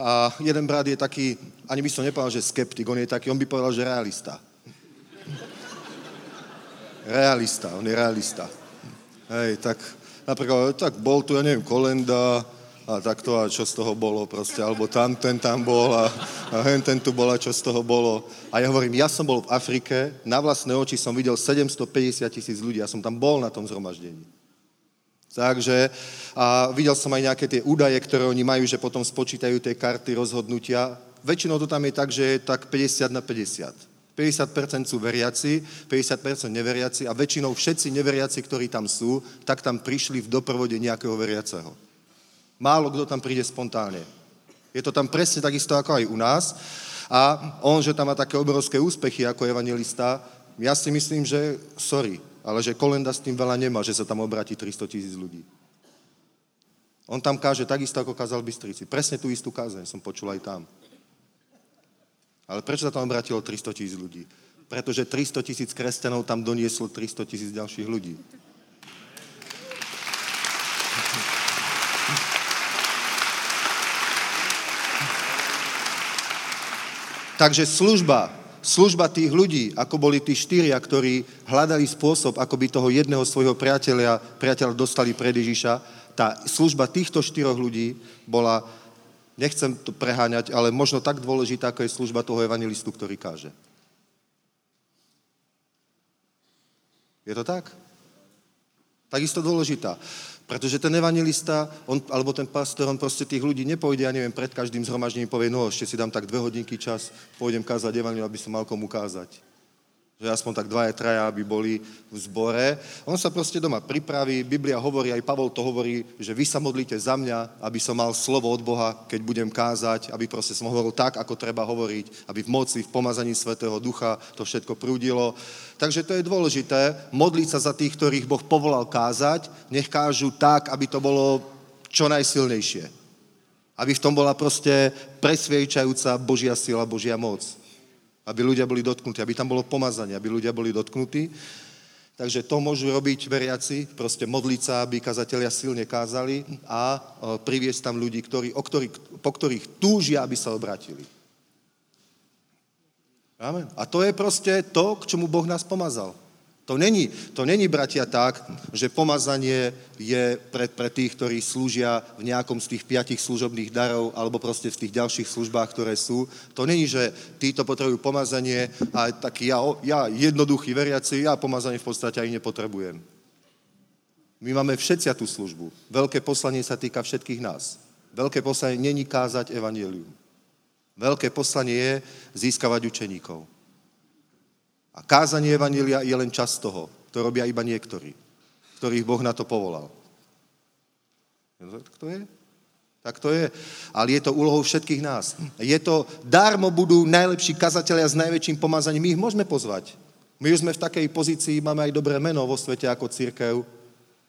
a jeden brat je taký, ani by som nepovedal, že skeptik, on je taký, on by povedal, že realista. Realista, on je realista. Hej, tak napríklad, tak bol tu, ja neviem, kolenda, a takto a čo z toho bolo proste, alebo tam ten tam bol a, a hen ten tu bol čo z toho bolo. A ja hovorím, ja som bol v Afrike, na vlastné oči som videl 750 tisíc ľudí, ja som tam bol na tom zhromaždení. Takže a videl som aj nejaké tie údaje, ktoré oni majú, že potom spočítajú tie karty rozhodnutia. Väčšinou to tam je tak, že je tak 50 na 50. 50% sú veriaci, 50% neveriaci a väčšinou všetci neveriaci, ktorí tam sú, tak tam prišli v doprovode nejakého veriaceho. Málo kto tam príde spontánne. Je to tam presne takisto ako aj u nás. A on, že tam má také obrovské úspechy ako evangelista, ja si myslím, že sorry, ale že Kolenda s tým veľa nemá, že sa tam obratí 300 tisíc ľudí. On tam káže takisto, ako kázal Bystrici. Presne tú istú kázeň som počul aj tam. Ale prečo sa tam obratilo 300 tisíc ľudí? Pretože 300 tisíc kresťanov tam donieslo 300 tisíc ďalších ľudí. Takže služba, služba tých ľudí, ako boli tí štyria, ktorí hľadali spôsob, ako by toho jedného svojho priateľa, priateľa dostali pred Ježiša, tá služba týchto štyroch ľudí bola nechcem to preháňať, ale možno tak dôležitá, ako je služba toho evangelistu, ktorý káže. Je to tak? Takisto dôležitá. Pretože ten evangelista, on, alebo ten pastor, on proste tých ľudí nepôjde, ja neviem, pred každým zhromaždením povie, no ešte si dám tak dve hodinky čas, pôjdem kázať evangelium, aby som mal komu kázať že aspoň tak dvaja, traja, aby boli v zbore. On sa proste doma pripraví, Biblia hovorí, aj Pavol to hovorí, že vy sa modlíte za mňa, aby som mal slovo od Boha, keď budem kázať, aby proste som hovoril tak, ako treba hovoriť, aby v moci, v pomazaní Svetého Ducha to všetko prúdilo. Takže to je dôležité, modliť sa za tých, ktorých Boh povolal kázať, nech kážu tak, aby to bolo čo najsilnejšie. Aby v tom bola proste presviečajúca Božia sila, Božia moc aby ľudia boli dotknutí, aby tam bolo pomazanie, aby ľudia boli dotknutí. Takže to môžu robiť veriaci, proste modliť sa, aby kazatelia silne kázali a priviesť tam ľudí, ktorí, o ktorých, po ktorých túžia, aby sa obratili. Amen. A to je proste to, k čomu Boh nás pomazal. To není, to není, bratia, tak, že pomazanie je pre, pre tých, ktorí slúžia v nejakom z tých piatich služobných darov alebo proste v tých ďalších službách, ktoré sú. To není, že títo potrebujú pomazanie a taký ja, ja jednoduchý veriaci, ja pomazanie v podstate aj nepotrebujem. My máme všetci tú službu. Veľké poslanie sa týka všetkých nás. Veľké poslanie není kázať evanelium. Veľké poslanie je získavať učeníkov. A kázanie Evanília je len čas toho. To robia iba niektorí, ktorých Boh na to povolal. Tak to je? Tak to je. Ale je to úlohou všetkých nás. Je to, darmo budú najlepší kazatelia s najväčším pomazaním. My ich môžeme pozvať. My už sme v takej pozícii, máme aj dobré meno vo svete ako církev,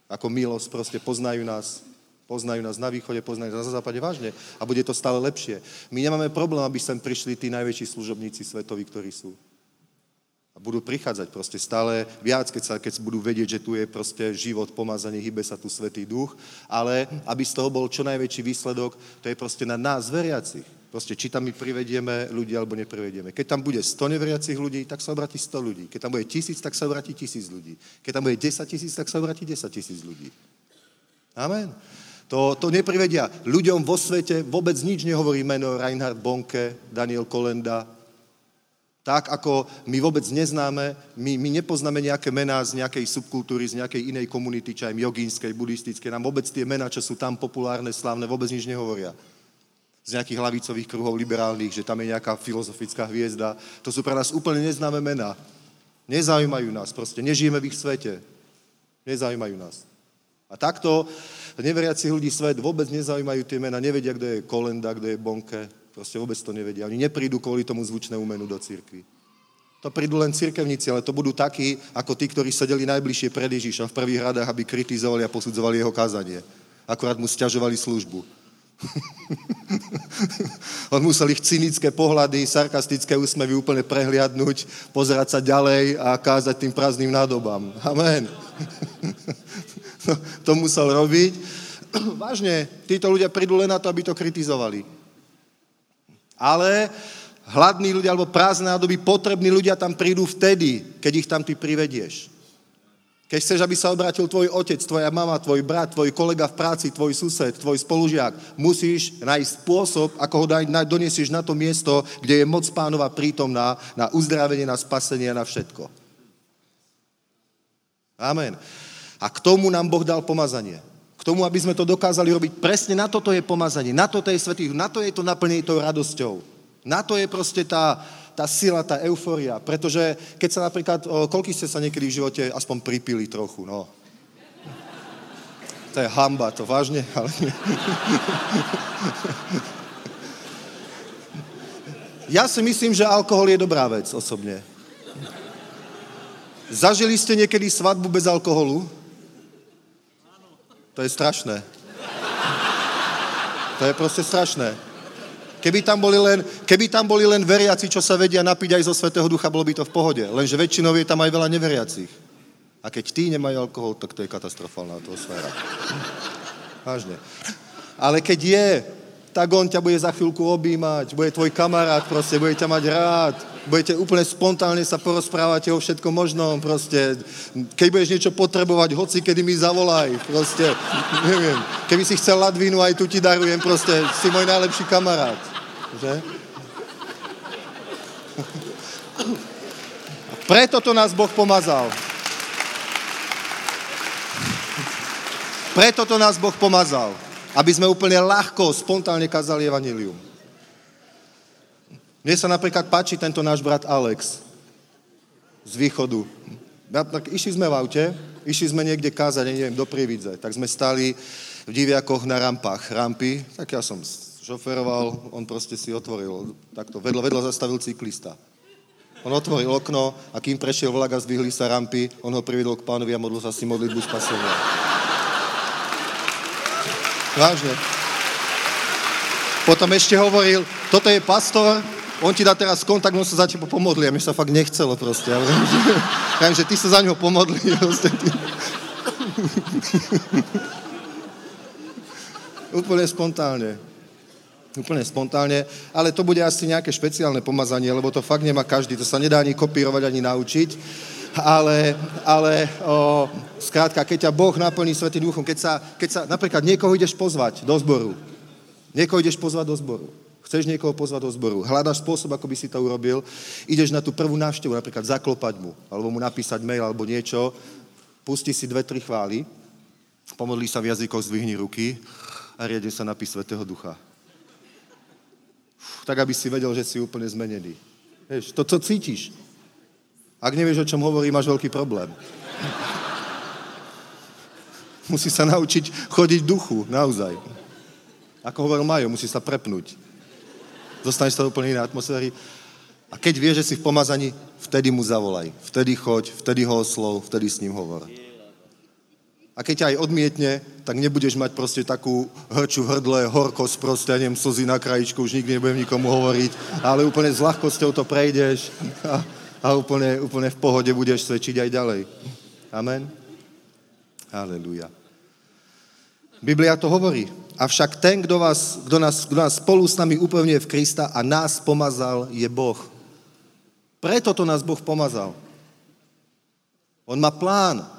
ako milosť, proste poznajú nás. Poznajú nás na východe, poznajú nás na západe vážne. A bude to stále lepšie. My nemáme problém, aby sem prišli tí najväčší služobníci svetoví, ktorí sú. A budú prichádzať proste stále viac, keď, sa, keď budú vedieť, že tu je proste život, pomazanie, hybe sa tu Svetý Duch, ale aby z toho bol čo najväčší výsledok, to je proste na nás veriacich. Proste, či tam my privedieme ľudí, alebo neprivedieme. Keď tam bude 100 neveriacich ľudí, tak sa obratí 100 ľudí. Keď tam bude tisíc, tak sa obratí tisíc ľudí. Keď tam bude 10 tisíc, tak sa obratí 10 tisíc ľudí. Amen. To, to neprivedia. Ľuďom vo svete vôbec nič nehovorí meno Reinhard Bonke, Daniel Kolenda, tak ako my vôbec neznáme, my, my nepoznáme nejaké mená z nejakej subkultúry, z nejakej inej komunity, či aj jogínskej, buddhistickej. Nám vôbec tie mená, čo sú tam populárne, slávne, vôbec nič nehovoria. Z nejakých hlavicových kruhov liberálnych, že tam je nejaká filozofická hviezda. To sú pre nás úplne neznáme mená. Nezaujímajú nás proste, nežijeme v ich svete. Nezaujímajú nás. A takto neveriacich ľudí svet vôbec nezaujímajú tie mená, nevedia, kto je Kolenda, kto je Bonke, Proste vôbec to nevedia. Oni neprídu kvôli tomu zvučnému menu do cirkvi. To prídu len cirkevníci, ale to budú takí, ako tí, ktorí sedeli najbližšie pred Ježišom v prvých radách, aby kritizovali a posudzovali jeho kázanie. Akurát mu stiažovali službu. On musel ich cynické pohľady, sarkastické úsmevy úplne prehliadnúť, pozerať sa ďalej a kázať tým prázdnym nádobám. Amen. to musel robiť. Vážne, títo ľudia prídu len na to, aby to kritizovali. Ale hladní ľudia alebo prázdne nádoby, potrební ľudia tam prídu vtedy, keď ich tam ty privedieš. Keď chceš, aby sa obrátil tvoj otec, tvoja mama, tvoj brat, tvoj kolega v práci, tvoj sused, tvoj spolužiak, musíš nájsť spôsob, ako ho doniesieš na to miesto, kde je moc pánova prítomná na uzdravenie, na spasenie a na všetko. Amen. A k tomu nám Boh dal pomazanie. K tomu, aby sme to dokázali robiť. Presne na toto je pomazanie, na toto je svetý, na to je to naplnenie tou radosťou. Na to je proste tá, tá sila, tá euforia. Pretože keď sa napríklad, koľko ste sa niekedy v živote aspoň pripili trochu, no. To je hamba, to vážne, ale. Ja si myslím, že alkohol je dobrá vec osobne. Zažili ste niekedy svadbu bez alkoholu? To je strašné. To je proste strašné. Keby tam, boli len, keby tam boli len veriaci, čo sa vedia napiť aj zo Svetého Ducha, bolo by to v pohode. Lenže väčšinou je tam aj veľa neveriacich. A keď tí nemajú alkohol, tak to je katastrofálna atmosféra. Vážne. Ale keď je, tak on ťa bude za chvíľku objímať, bude tvoj kamarát proste, bude ťa mať rád, budete úplne spontánne sa porozprávať o všetkom možnom, proste. Keď budeš niečo potrebovať, hoci kedy mi zavolaj, proste. Neviem. Keby si chcel ladvinu, aj tu ti darujem, proste. Si môj najlepší kamarát. Že? Preto to nás Boh pomazal. Preto to nás Boh pomazal. Aby sme úplne ľahko, spontánne kazali evanilium. Mne sa napríklad páči tento náš brat Alex z východu. Tak išli sme v aute, išli sme niekde kázať, neviem, do Prividze. Tak sme stali v diviakoch na rampách. Rampy, tak ja som šoferoval, on proste si otvoril, takto vedlo, vedlo zastavil cyklista. On otvoril okno a kým prešiel vlak a zdvihli sa rampy, on ho privedol k pánovi a modlil sa si modlitbu spasenia. Vážne. Potom ešte hovoril, toto je pastor, on ti dá teraz kontakt, on sa za teba pomodlí a mi sa fakt nechcelo proste. Ja viem, že, ja viem, že ty sa za ňo pomodlí. Proste. Úplne spontálne. Úplne spontálne, ale to bude asi nejaké špeciálne pomazanie, lebo to fakt nemá každý, to sa nedá ani kopírovať, ani naučiť. Ale, ale o, skrátka, keď ťa Boh naplní Svetým duchom, keď sa, keď sa napríklad niekoho ideš pozvať do zboru, niekoho ideš pozvať do zboru, Chceš niekoho pozvať do zboru, hľadaš spôsob, ako by si to urobil, ideš na tú prvú návštevu, napríklad zaklopať mu, alebo mu napísať mail, alebo niečo, pusti si dve, tri chvály, pomodlí sa v jazykoch, zdvihni ruky a riede sa napíš Svetého Ducha. Tak, aby si vedel, že si úplne zmenený. Vieš, to, co cítiš. Ak nevieš, o čom hovorí, máš veľký problém. Musí sa naučiť chodiť duchu, naozaj. Ako hovoril Majo, musí sa prepnúť. Dostaneš sa do úplne iné atmosféry. A keď vieš, že si v pomazaní, vtedy mu zavolaj. Vtedy choď, vtedy ho oslov, vtedy s ním hovor. A keď ťa aj odmietne, tak nebudeš mať proste takú hrču v hrdle, horkosť proste, ja neviem, slzy na krajičku, už nikdy nebudem nikomu hovoriť, ale úplne s ľahkosťou to prejdeš a, úplne, úplne v pohode budeš svedčiť aj ďalej. Amen. Aleluja. Biblia to hovorí. Avšak ten, kdo, vás, kdo, nás, kdo nás spolu s nami upevňuje v Krista a nás pomazal, je Boh. Preto to nás Boh pomazal. On má plán.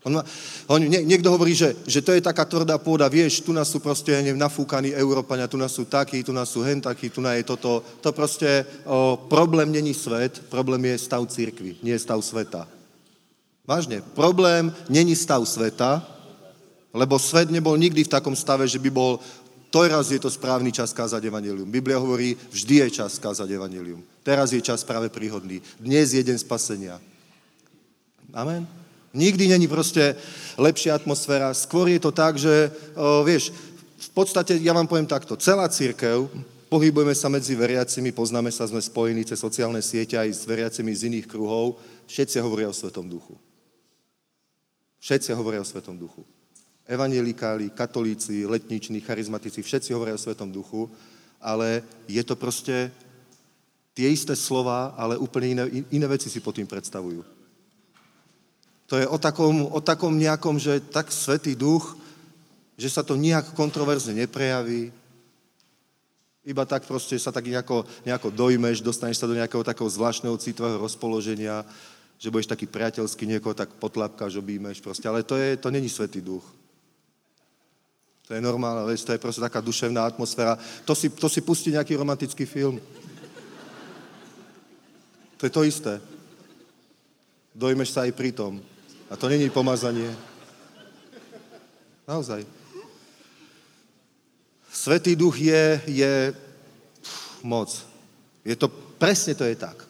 On má, on, nie, niekto hovorí, že, že to je taká tvrdá pôda, vieš, tu nás sú proste neviem, nafúkaní Európania, tu nás sú takí, tu nás sú hen takí, tu nás je toto. To proste, o, problém není svet, problém je stav církvy, nie je stav sveta. Vážne, problém není stav sveta, lebo svet nebol nikdy v takom stave, že by bol, teraz je to správny čas kázať evanelium. Biblia hovorí, vždy je čas kázať evanelium. Teraz je čas práve príhodný. Dnes je deň spasenia. Amen. Nikdy není proste lepšia atmosféra. Skôr je to tak, že, vieš, v podstate, ja vám poviem takto, celá církev, pohybujeme sa medzi veriacimi, poznáme sa, sme spojení cez sociálne siete aj s veriacimi z iných kruhov, všetci hovoria o Svetom duchu. Všetci hovoria o Svetom duchu evangelikáli, katolíci, letniční, charizmatici, všetci hovoria o Svetom duchu, ale je to proste tie isté slova, ale úplne iné, iné veci si pod tým predstavujú. To je o takom, o takom nejakom, že tak Svetý duch, že sa to nejak kontroverzne neprejaví. Iba tak proste sa tak nejako, nejako dojmeš, dostaneš sa do nejakého takého zvláštneho citového rozpoloženia, že budeš taký priateľský, niekoho tak potlapkáš, objímeš proste, ale to, je, to není Svetý duch. To je normálna vec, to je proste taká duševná atmosféra. To si, to si pustí nejaký romantický film. To je to isté. Dojmeš sa aj pri tom. A to není pomazanie. Naozaj. Svetý duch je, je pff, moc. Je to, presne to je tak.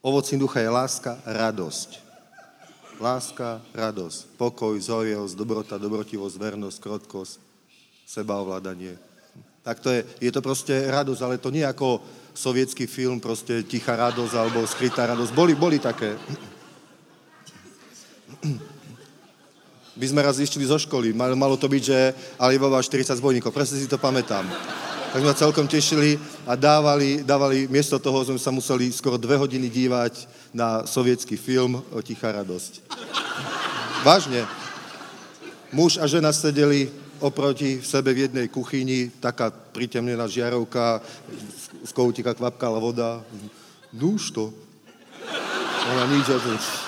Ovocím ducha je láska, radosť. Láska, radosť, pokoj, zhorievosť, dobrota, dobrotivosť, vernosť, krotkosť, sebaovládanie. Tak to je, je to proste radosť, ale to nie ako sovietský film, proste tichá radosť alebo skrytá radosť. Boli, boli také. My sme raz išli zo školy, malo to byť, že Alibaba 40 zbojníkov, presne si to pamätám. Tak sme celkom tešili a dávali, dávali, miesto toho sme sa museli skoro dve hodiny dívať na sovietský film Tichá radosť. Vážne. Muž a žena sedeli oproti sebe v jednej kuchyni, taká pritemnená žiarovka, z koutika kvapkala voda. Dúš to. Ona nič.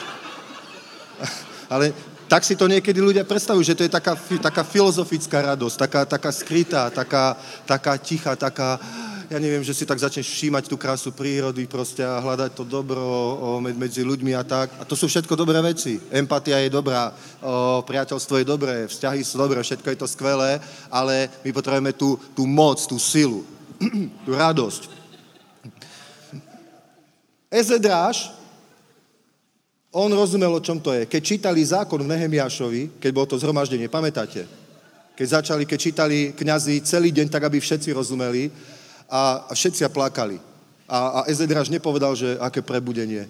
Ale tak si to niekedy ľudia predstavujú, že to je taká, taká filozofická radosť, taká, taká skrytá, taká, taká tichá, taká, ja neviem, že si tak začneš všímať tú krásu prírody proste a hľadať to dobro o, medzi ľuďmi a tak. A to sú všetko dobré veci. Empatia je dobrá, o, priateľstvo je dobré, vzťahy sú dobré, všetko je to skvelé, ale my potrebujeme tú, tú moc, tú silu, tú radosť. Ezedráš on rozumel, o čom to je. Keď čítali zákon v Nehemiášovi, keď bolo to zhromaždenie, pamätáte? Keď začali, keď čítali kňazi celý deň, tak aby všetci rozumeli a, a všetci plakali. A, a Ezedráž nepovedal, že aké prebudenie.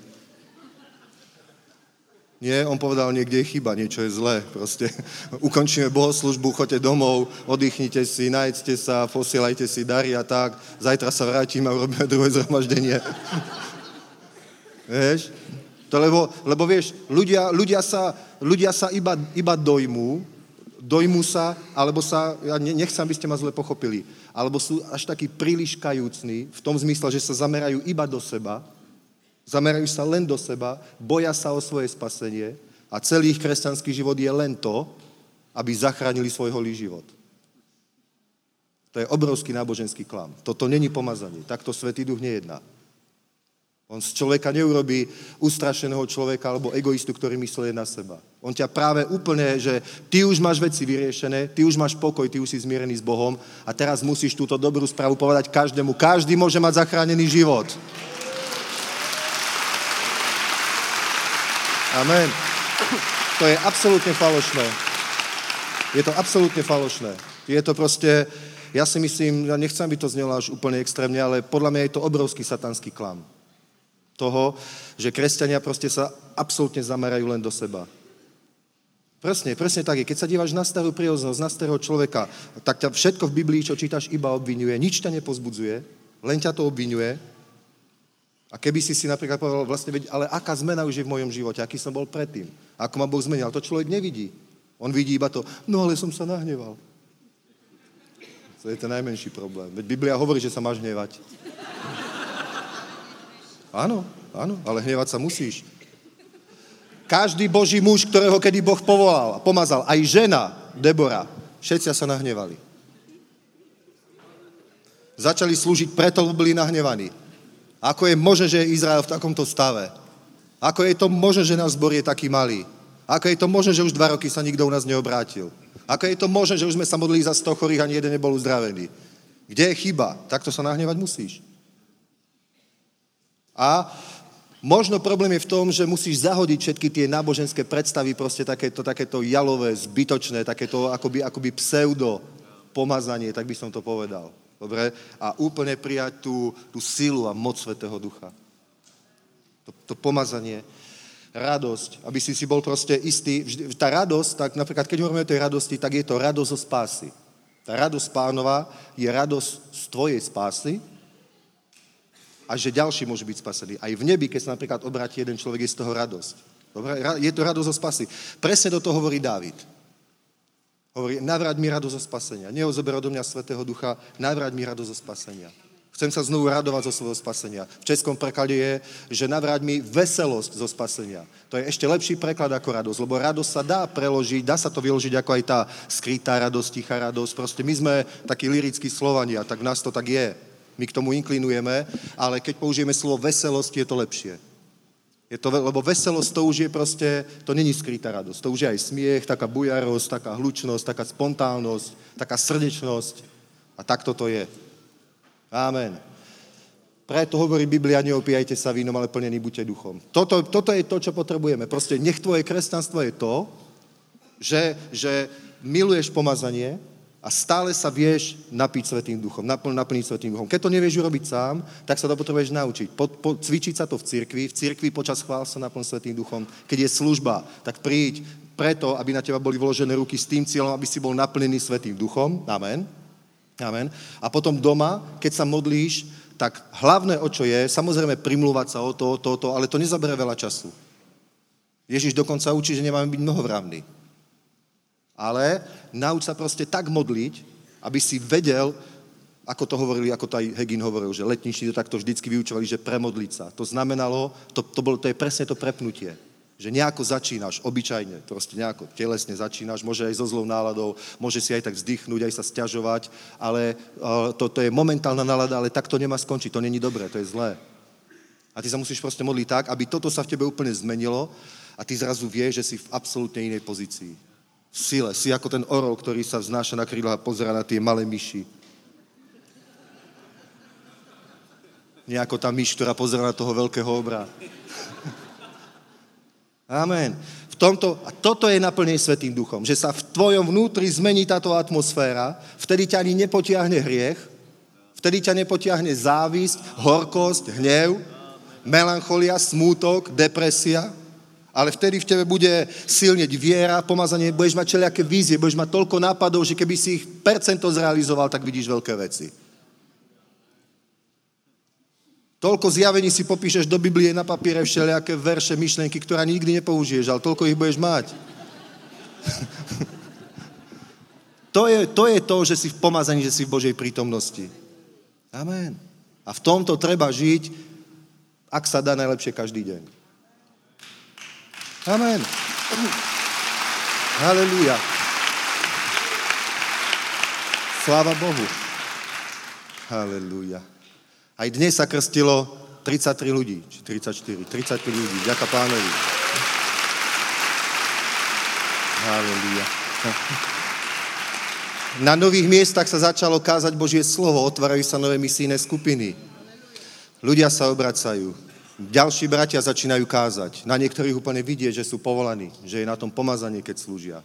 Nie, on povedal, niekde je chyba, niečo je zlé. Proste ukončíme bohoslužbu, choďte domov, oddychnite si, najedzte sa, posielajte si dary a tak. Zajtra sa vrátime a urobíme druhé zhromaždenie. Vieš? To lebo, lebo vieš, ľudia, ľudia sa, ľudia sa iba, iba dojmú, dojmú sa, alebo sa, ja nechcem, aby ste ma zle pochopili, alebo sú až takí príliš kajúcní, v tom zmysle, že sa zamerajú iba do seba, zamerajú sa len do seba, boja sa o svoje spasenie a celý ich kresťanský život je len to, aby zachránili svoj holý život. To je obrovský náboženský klam. Toto není pomazanie. Takto Svetý Duch nejedná. On z človeka neurobí ustrašeného človeka alebo egoistu, ktorý myslí na seba. On ťa práve úplne, že ty už máš veci vyriešené, ty už máš pokoj, ty už si zmierený s Bohom a teraz musíš túto dobrú správu povedať každému. Každý môže mať zachránený život. Amen. To je absolútne falošné. Je to absolútne falošné. Je to proste, ja si myslím, ja nechcem, aby to znelo až úplne extrémne, ale podľa mňa je to obrovský satanský klam toho, že kresťania proste sa absolútne zamerajú len do seba. Presne, presne tak je. Keď sa díváš na starú prírodzenosť, na starého človeka, tak ťa všetko v Biblii, čo čítaš, iba obvinuje. Nič ťa nepozbudzuje, len ťa to obvinuje. A keby si si napríklad povedal, vlastne, ale aká zmena už je v mojom živote, aký som bol predtým, ako ma Boh zmenil, to človek nevidí. On vidí iba to, no ale som sa nahneval. To je ten najmenší problém. Veď Biblia hovorí, že sa máš hnevať. Áno, áno, ale hnevať sa musíš. Každý boží muž, ktorého kedy Boh povolal a pomazal, aj žena, Debora, všetci sa nahnevali. Začali slúžiť preto, boli nahnevaní. Ako je možné, že je Izrael v takomto stave? Ako je to možné, že náš zbor je taký malý? Ako je to možné, že už dva roky sa nikto u nás neobrátil? Ako je to možné, že už sme sa modlili za 100 chorých ani jeden nebol uzdravený? Kde je chyba? Takto sa nahnevať musíš. A možno problém je v tom, že musíš zahodiť všetky tie náboženské predstavy, proste takéto, takéto jalové, zbytočné, takéto akoby, akoby pseudo pomazanie, tak by som to povedal. Dobre? A úplne prijať tú, tú silu a moc Svetého Ducha. To, to pomazanie, radosť, aby si si bol proste istý. Vždy, tá radosť, tak napríklad keď hovoríme o tej radosti, tak je to radosť zo spásy. Tá radosť pánova je radosť z tvojej spásy, a že ďalší môže byť spasený. Aj v nebi, keď sa napríklad obráti jeden človek, je z toho radosť. Dobre? Je to radosť o spasy. Presne do toho hovorí Dávid. Hovorí, navráť mi radosť zo spasenia. Neozober do mňa Svetého Ducha, navráť mi radosť zo spasenia. Chcem sa znovu radovať zo svojho spasenia. V českom preklade je, že navráť mi veselosť zo spasenia. To je ešte lepší preklad ako radosť, lebo radosť sa dá preložiť, dá sa to vyložiť ako aj tá skrytá radosť, tichá radosť. Proste my sme takí lirickí Slovania, tak nás to tak je. My k tomu inklinujeme, ale keď použijeme slovo veselosť, je to lepšie. Je to, lebo veselosť to už je proste, to není skrytá radosť. To už je aj smiech, taká bujarosť, taká hlučnosť, taká spontánnosť, taká srdečnosť. A takto to je. Amen. Preto hovorí Biblia, neopíjajte sa vínom, ale plnený buďte duchom. Toto, toto je to, čo potrebujeme. Proste nech tvoje kresťanstvo je to, že, že miluješ pomazanie a stále sa vieš napiť Svetým duchom, napl, naplniť Svetým duchom. Keď to nevieš urobiť sám, tak sa to potrebuješ naučiť. Po, po, cvičiť sa to v cirkvi, v cirkvi počas chvál sa naplň Svetým duchom. Keď je služba, tak príď preto, aby na teba boli vložené ruky s tým cieľom, aby si bol naplnený Svetým duchom. Amen. Amen. A potom doma, keď sa modlíš, tak hlavné, o čo je, samozrejme primluvať sa o to, o to, o to, ale to nezabere veľa času. Ježiš dokonca učí, že nemáme byť mnohovravní. Ale nauč sa proste tak modliť, aby si vedel, ako to hovorili, ako to aj Hegin hovoril, že letniční to takto vždycky vyučovali, že premodliť sa. To znamenalo, to, to, bolo, to je presne to prepnutie že nejako začínaš, obyčajne, proste nejako telesne začínaš, môže aj so zlou náladou, môže si aj tak vzdychnúť, aj sa stiažovať, ale uh, to, to je momentálna nálada, ale tak to nemá skončiť, to není dobré, to je zlé. A ty sa musíš proste modliť tak, aby toto sa v tebe úplne zmenilo a ty zrazu vieš, že si v absolútne inej pozícii. Sile. Si ako ten orol, ktorý sa vznáša na krídla a pozera na tie malé myši. Nie ako tá myš, ktorá pozera na toho veľkého obra. Amen. V tomto, a toto je naplnenie Svetým duchom, že sa v tvojom vnútri zmení táto atmosféra, vtedy ťa ani nepotiahne hriech, vtedy ťa nepotiahne závisť, horkosť, hnev, melancholia, smútok, depresia, ale vtedy v tebe bude silneť viera, pomazanie, budeš mať čeliaké vízie, budeš mať toľko nápadov, že keby si ich percento zrealizoval, tak vidíš veľké veci. Toľko zjavení si popíšeš do Biblie na papiere všelijaké verše, myšlenky, ktoré nikdy nepoužiješ, ale toľko ich budeš mať. to, je, to je to, že si v pomazaní, že si v Božej prítomnosti. Amen. A v tomto treba žiť, ak sa dá najlepšie každý deň. Amen. Halelúja. Sláva Bohu. Halelúja. Aj dnes sa krstilo 33 ľudí, či 34, 35 ľudí. Ďaká pánovi. Halleluja. Na nových miestach sa začalo kázať Božie slovo, otvárajú sa nové misijné skupiny. Ľudia sa obracajú. Ďalší bratia začínajú kázať. Na niektorých úplne vidie, že sú povolaní, že je na tom pomazanie, keď slúžia.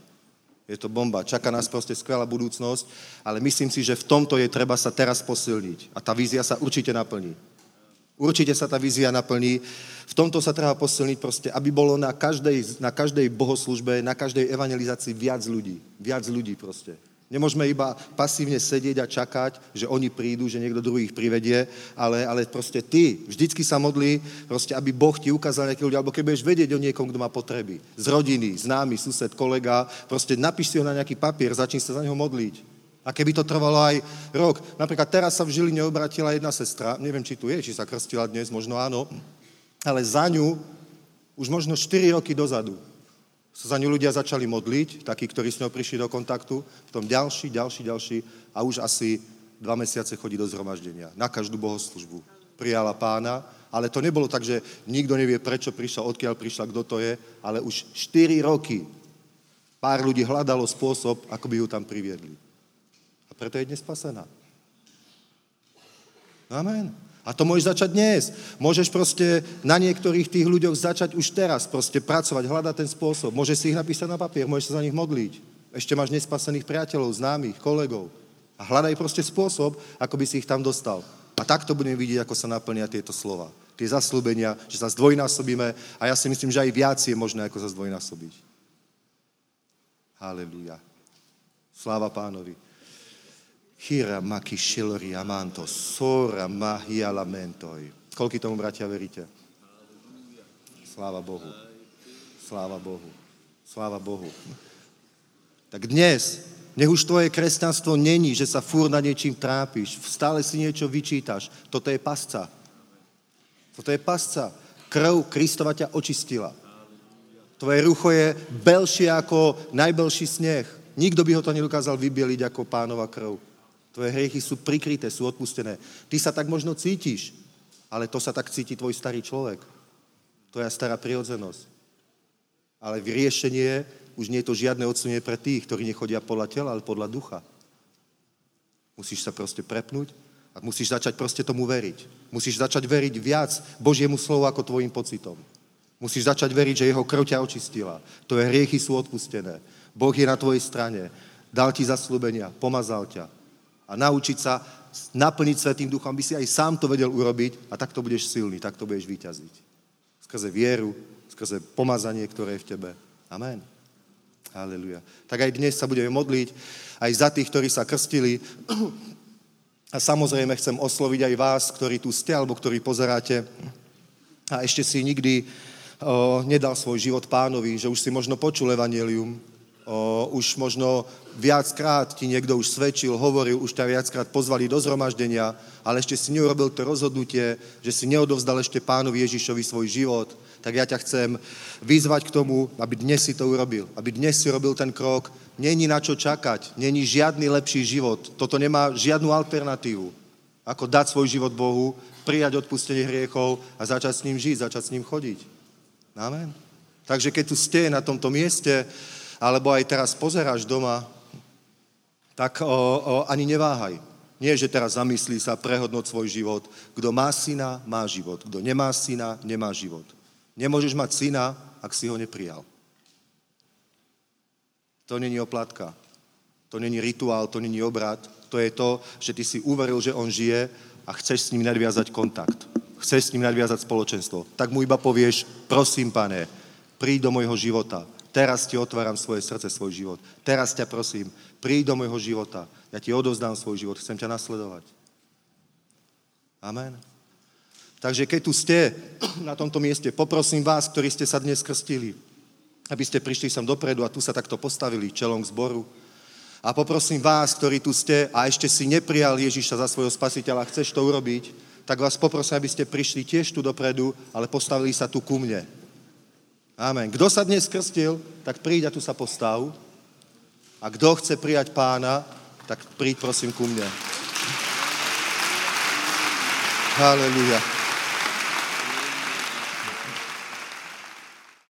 Je to bomba. Čaká nás proste skvelá budúcnosť, ale myslím si, že v tomto je treba sa teraz posilniť. A tá vízia sa určite naplní. Určite sa tá vízia naplní. V tomto sa treba posilniť proste, aby bolo na každej, na každej bohoslužbe, na každej evangelizácii viac ľudí. Viac ľudí proste. Nemôžeme iba pasívne sedieť a čakať, že oni prídu, že niekto druhý ich privedie, ale, ale proste ty vždycky sa modlí, proste, aby Boh ti ukázal nejaký ľudia, alebo keď budeš vedieť o niekom, kto má potreby. Z rodiny, známy, sused, kolega, proste napíš si ho na nejaký papier, začni sa za neho modliť. A keby to trvalo aj rok. Napríklad teraz sa v Žiline obratila jedna sestra, neviem, či tu je, či sa krstila dnes, možno áno, ale za ňu už možno 4 roky dozadu sa za ňu ľudia začali modliť, takí, ktorí s ňou prišli do kontaktu, tom ďalší, ďalší, ďalší a už asi dva mesiace chodí do zhromaždenia. Na každú bohoslužbu. Prijala pána, ale to nebolo tak, že nikto nevie, prečo prišla, odkiaľ prišla, kto to je, ale už 4 roky pár ľudí hľadalo spôsob, ako by ju tam priviedli. A preto je dnes spasená. Amen. A to môžeš začať dnes. Môžeš proste na niektorých tých ľuďoch začať už teraz, proste pracovať, hľadať ten spôsob. Môžeš si ich napísať na papier, môžeš sa za nich modliť. Ešte máš nespasených priateľov, známych, kolegov. A hľadaj proste spôsob, ako by si ich tam dostal. A takto budeme vidieť, ako sa naplnia tieto slova. Tie zaslúbenia, že sa zdvojnásobíme a ja si myslím, že aj viac je možné, ako sa zdvojnásobiť. Halelúja. Sláva pánovi. Hira maki shilori amanto, sora mahia lamentoi. Koľky tomu, bratia, veríte? Sláva Bohu. Sláva Bohu. Sláva Bohu. Tak dnes Nech už tvoje kresťanstvo není, že sa fúr na niečím trápiš, stále si niečo vyčítaš. Toto je pasca. Toto je pasca. Krv Kristova ťa očistila. Tvoje rucho je belšie ako najbelší sneh. Nikto by ho to nedokázal vybieliť ako pánova krv. Tvoje hriechy sú prikryté, sú odpustené. Ty sa tak možno cítiš, ale to sa tak cíti tvoj starý človek. Tvoja stará prirodzenosť. Ale riešenie už nie je to žiadne odsunie pre tých, ktorí nechodia podľa tela, ale podľa ducha. Musíš sa proste prepnúť a musíš začať proste tomu veriť. Musíš začať veriť viac Božiemu slovu ako tvojim pocitom. Musíš začať veriť, že jeho krv ťa očistila. Tvoje hriechy sú odpustené. Boh je na tvojej strane. Dal ti zaslúbenia, pomazal ťa. A naučiť sa naplniť Svetým duchom, aby si aj sám to vedel urobiť a takto budeš silný, takto budeš vyťaziť. Skrze vieru, skrze pomazanie, ktoré je v tebe. Amen. Halleluja. Tak aj dnes sa budeme modliť aj za tých, ktorí sa krstili. A samozrejme chcem osloviť aj vás, ktorí tu ste, alebo ktorí pozeráte a ešte si nikdy o, nedal svoj život pánovi, že už si možno počul evanelium, o, už možno viackrát ti niekto už svedčil, hovoril, už ťa viackrát pozvali do zhromaždenia, ale ešte si neurobil to rozhodnutie, že si neodovzdal ešte pánovi Ježišovi svoj život, tak ja ťa chcem vyzvať k tomu, aby dnes si to urobil. Aby dnes si robil ten krok. Není na čo čakať. Není žiadny lepší život. Toto nemá žiadnu alternatívu. Ako dať svoj život Bohu, prijať odpustenie hriechov a začať s ním žiť, začať s ním chodiť. Amen. Takže keď tu ste na tomto mieste, alebo aj teraz pozeráš doma, tak o, o, ani neváhaj. Nie, že teraz zamyslí sa, prehodnoť svoj život. Kto má syna, má život. Kto nemá syna, nemá život. Nemôžeš mať syna, ak si ho neprijal. To není oplatka. To není rituál, to není obrad. To je to, že ty si uveril, že on žije a chceš s ním nadviazať kontakt. Chceš s ním nadviazať spoločenstvo. Tak mu iba povieš, prosím, pane, príď do môjho života. Teraz ti otváram svoje srdce, svoj život. Teraz ťa prosím, príď do môjho života. Ja ti odovzdám svoj život, chcem ťa nasledovať. Amen. Takže keď tu ste na tomto mieste, poprosím vás, ktorí ste sa dnes krstili, aby ste prišli sem dopredu a tu sa takto postavili čelom k zboru. A poprosím vás, ktorí tu ste a ešte si neprijal Ježiša za svojho spasiteľa, chceš to urobiť, tak vás poprosím, aby ste prišli tiež tu dopredu, ale postavili sa tu ku mne. Amen. Kto sa dnes krstil, tak príď a tu sa postav. A kto chce prijať pána, tak príď prosím ku mne. Hallelujah.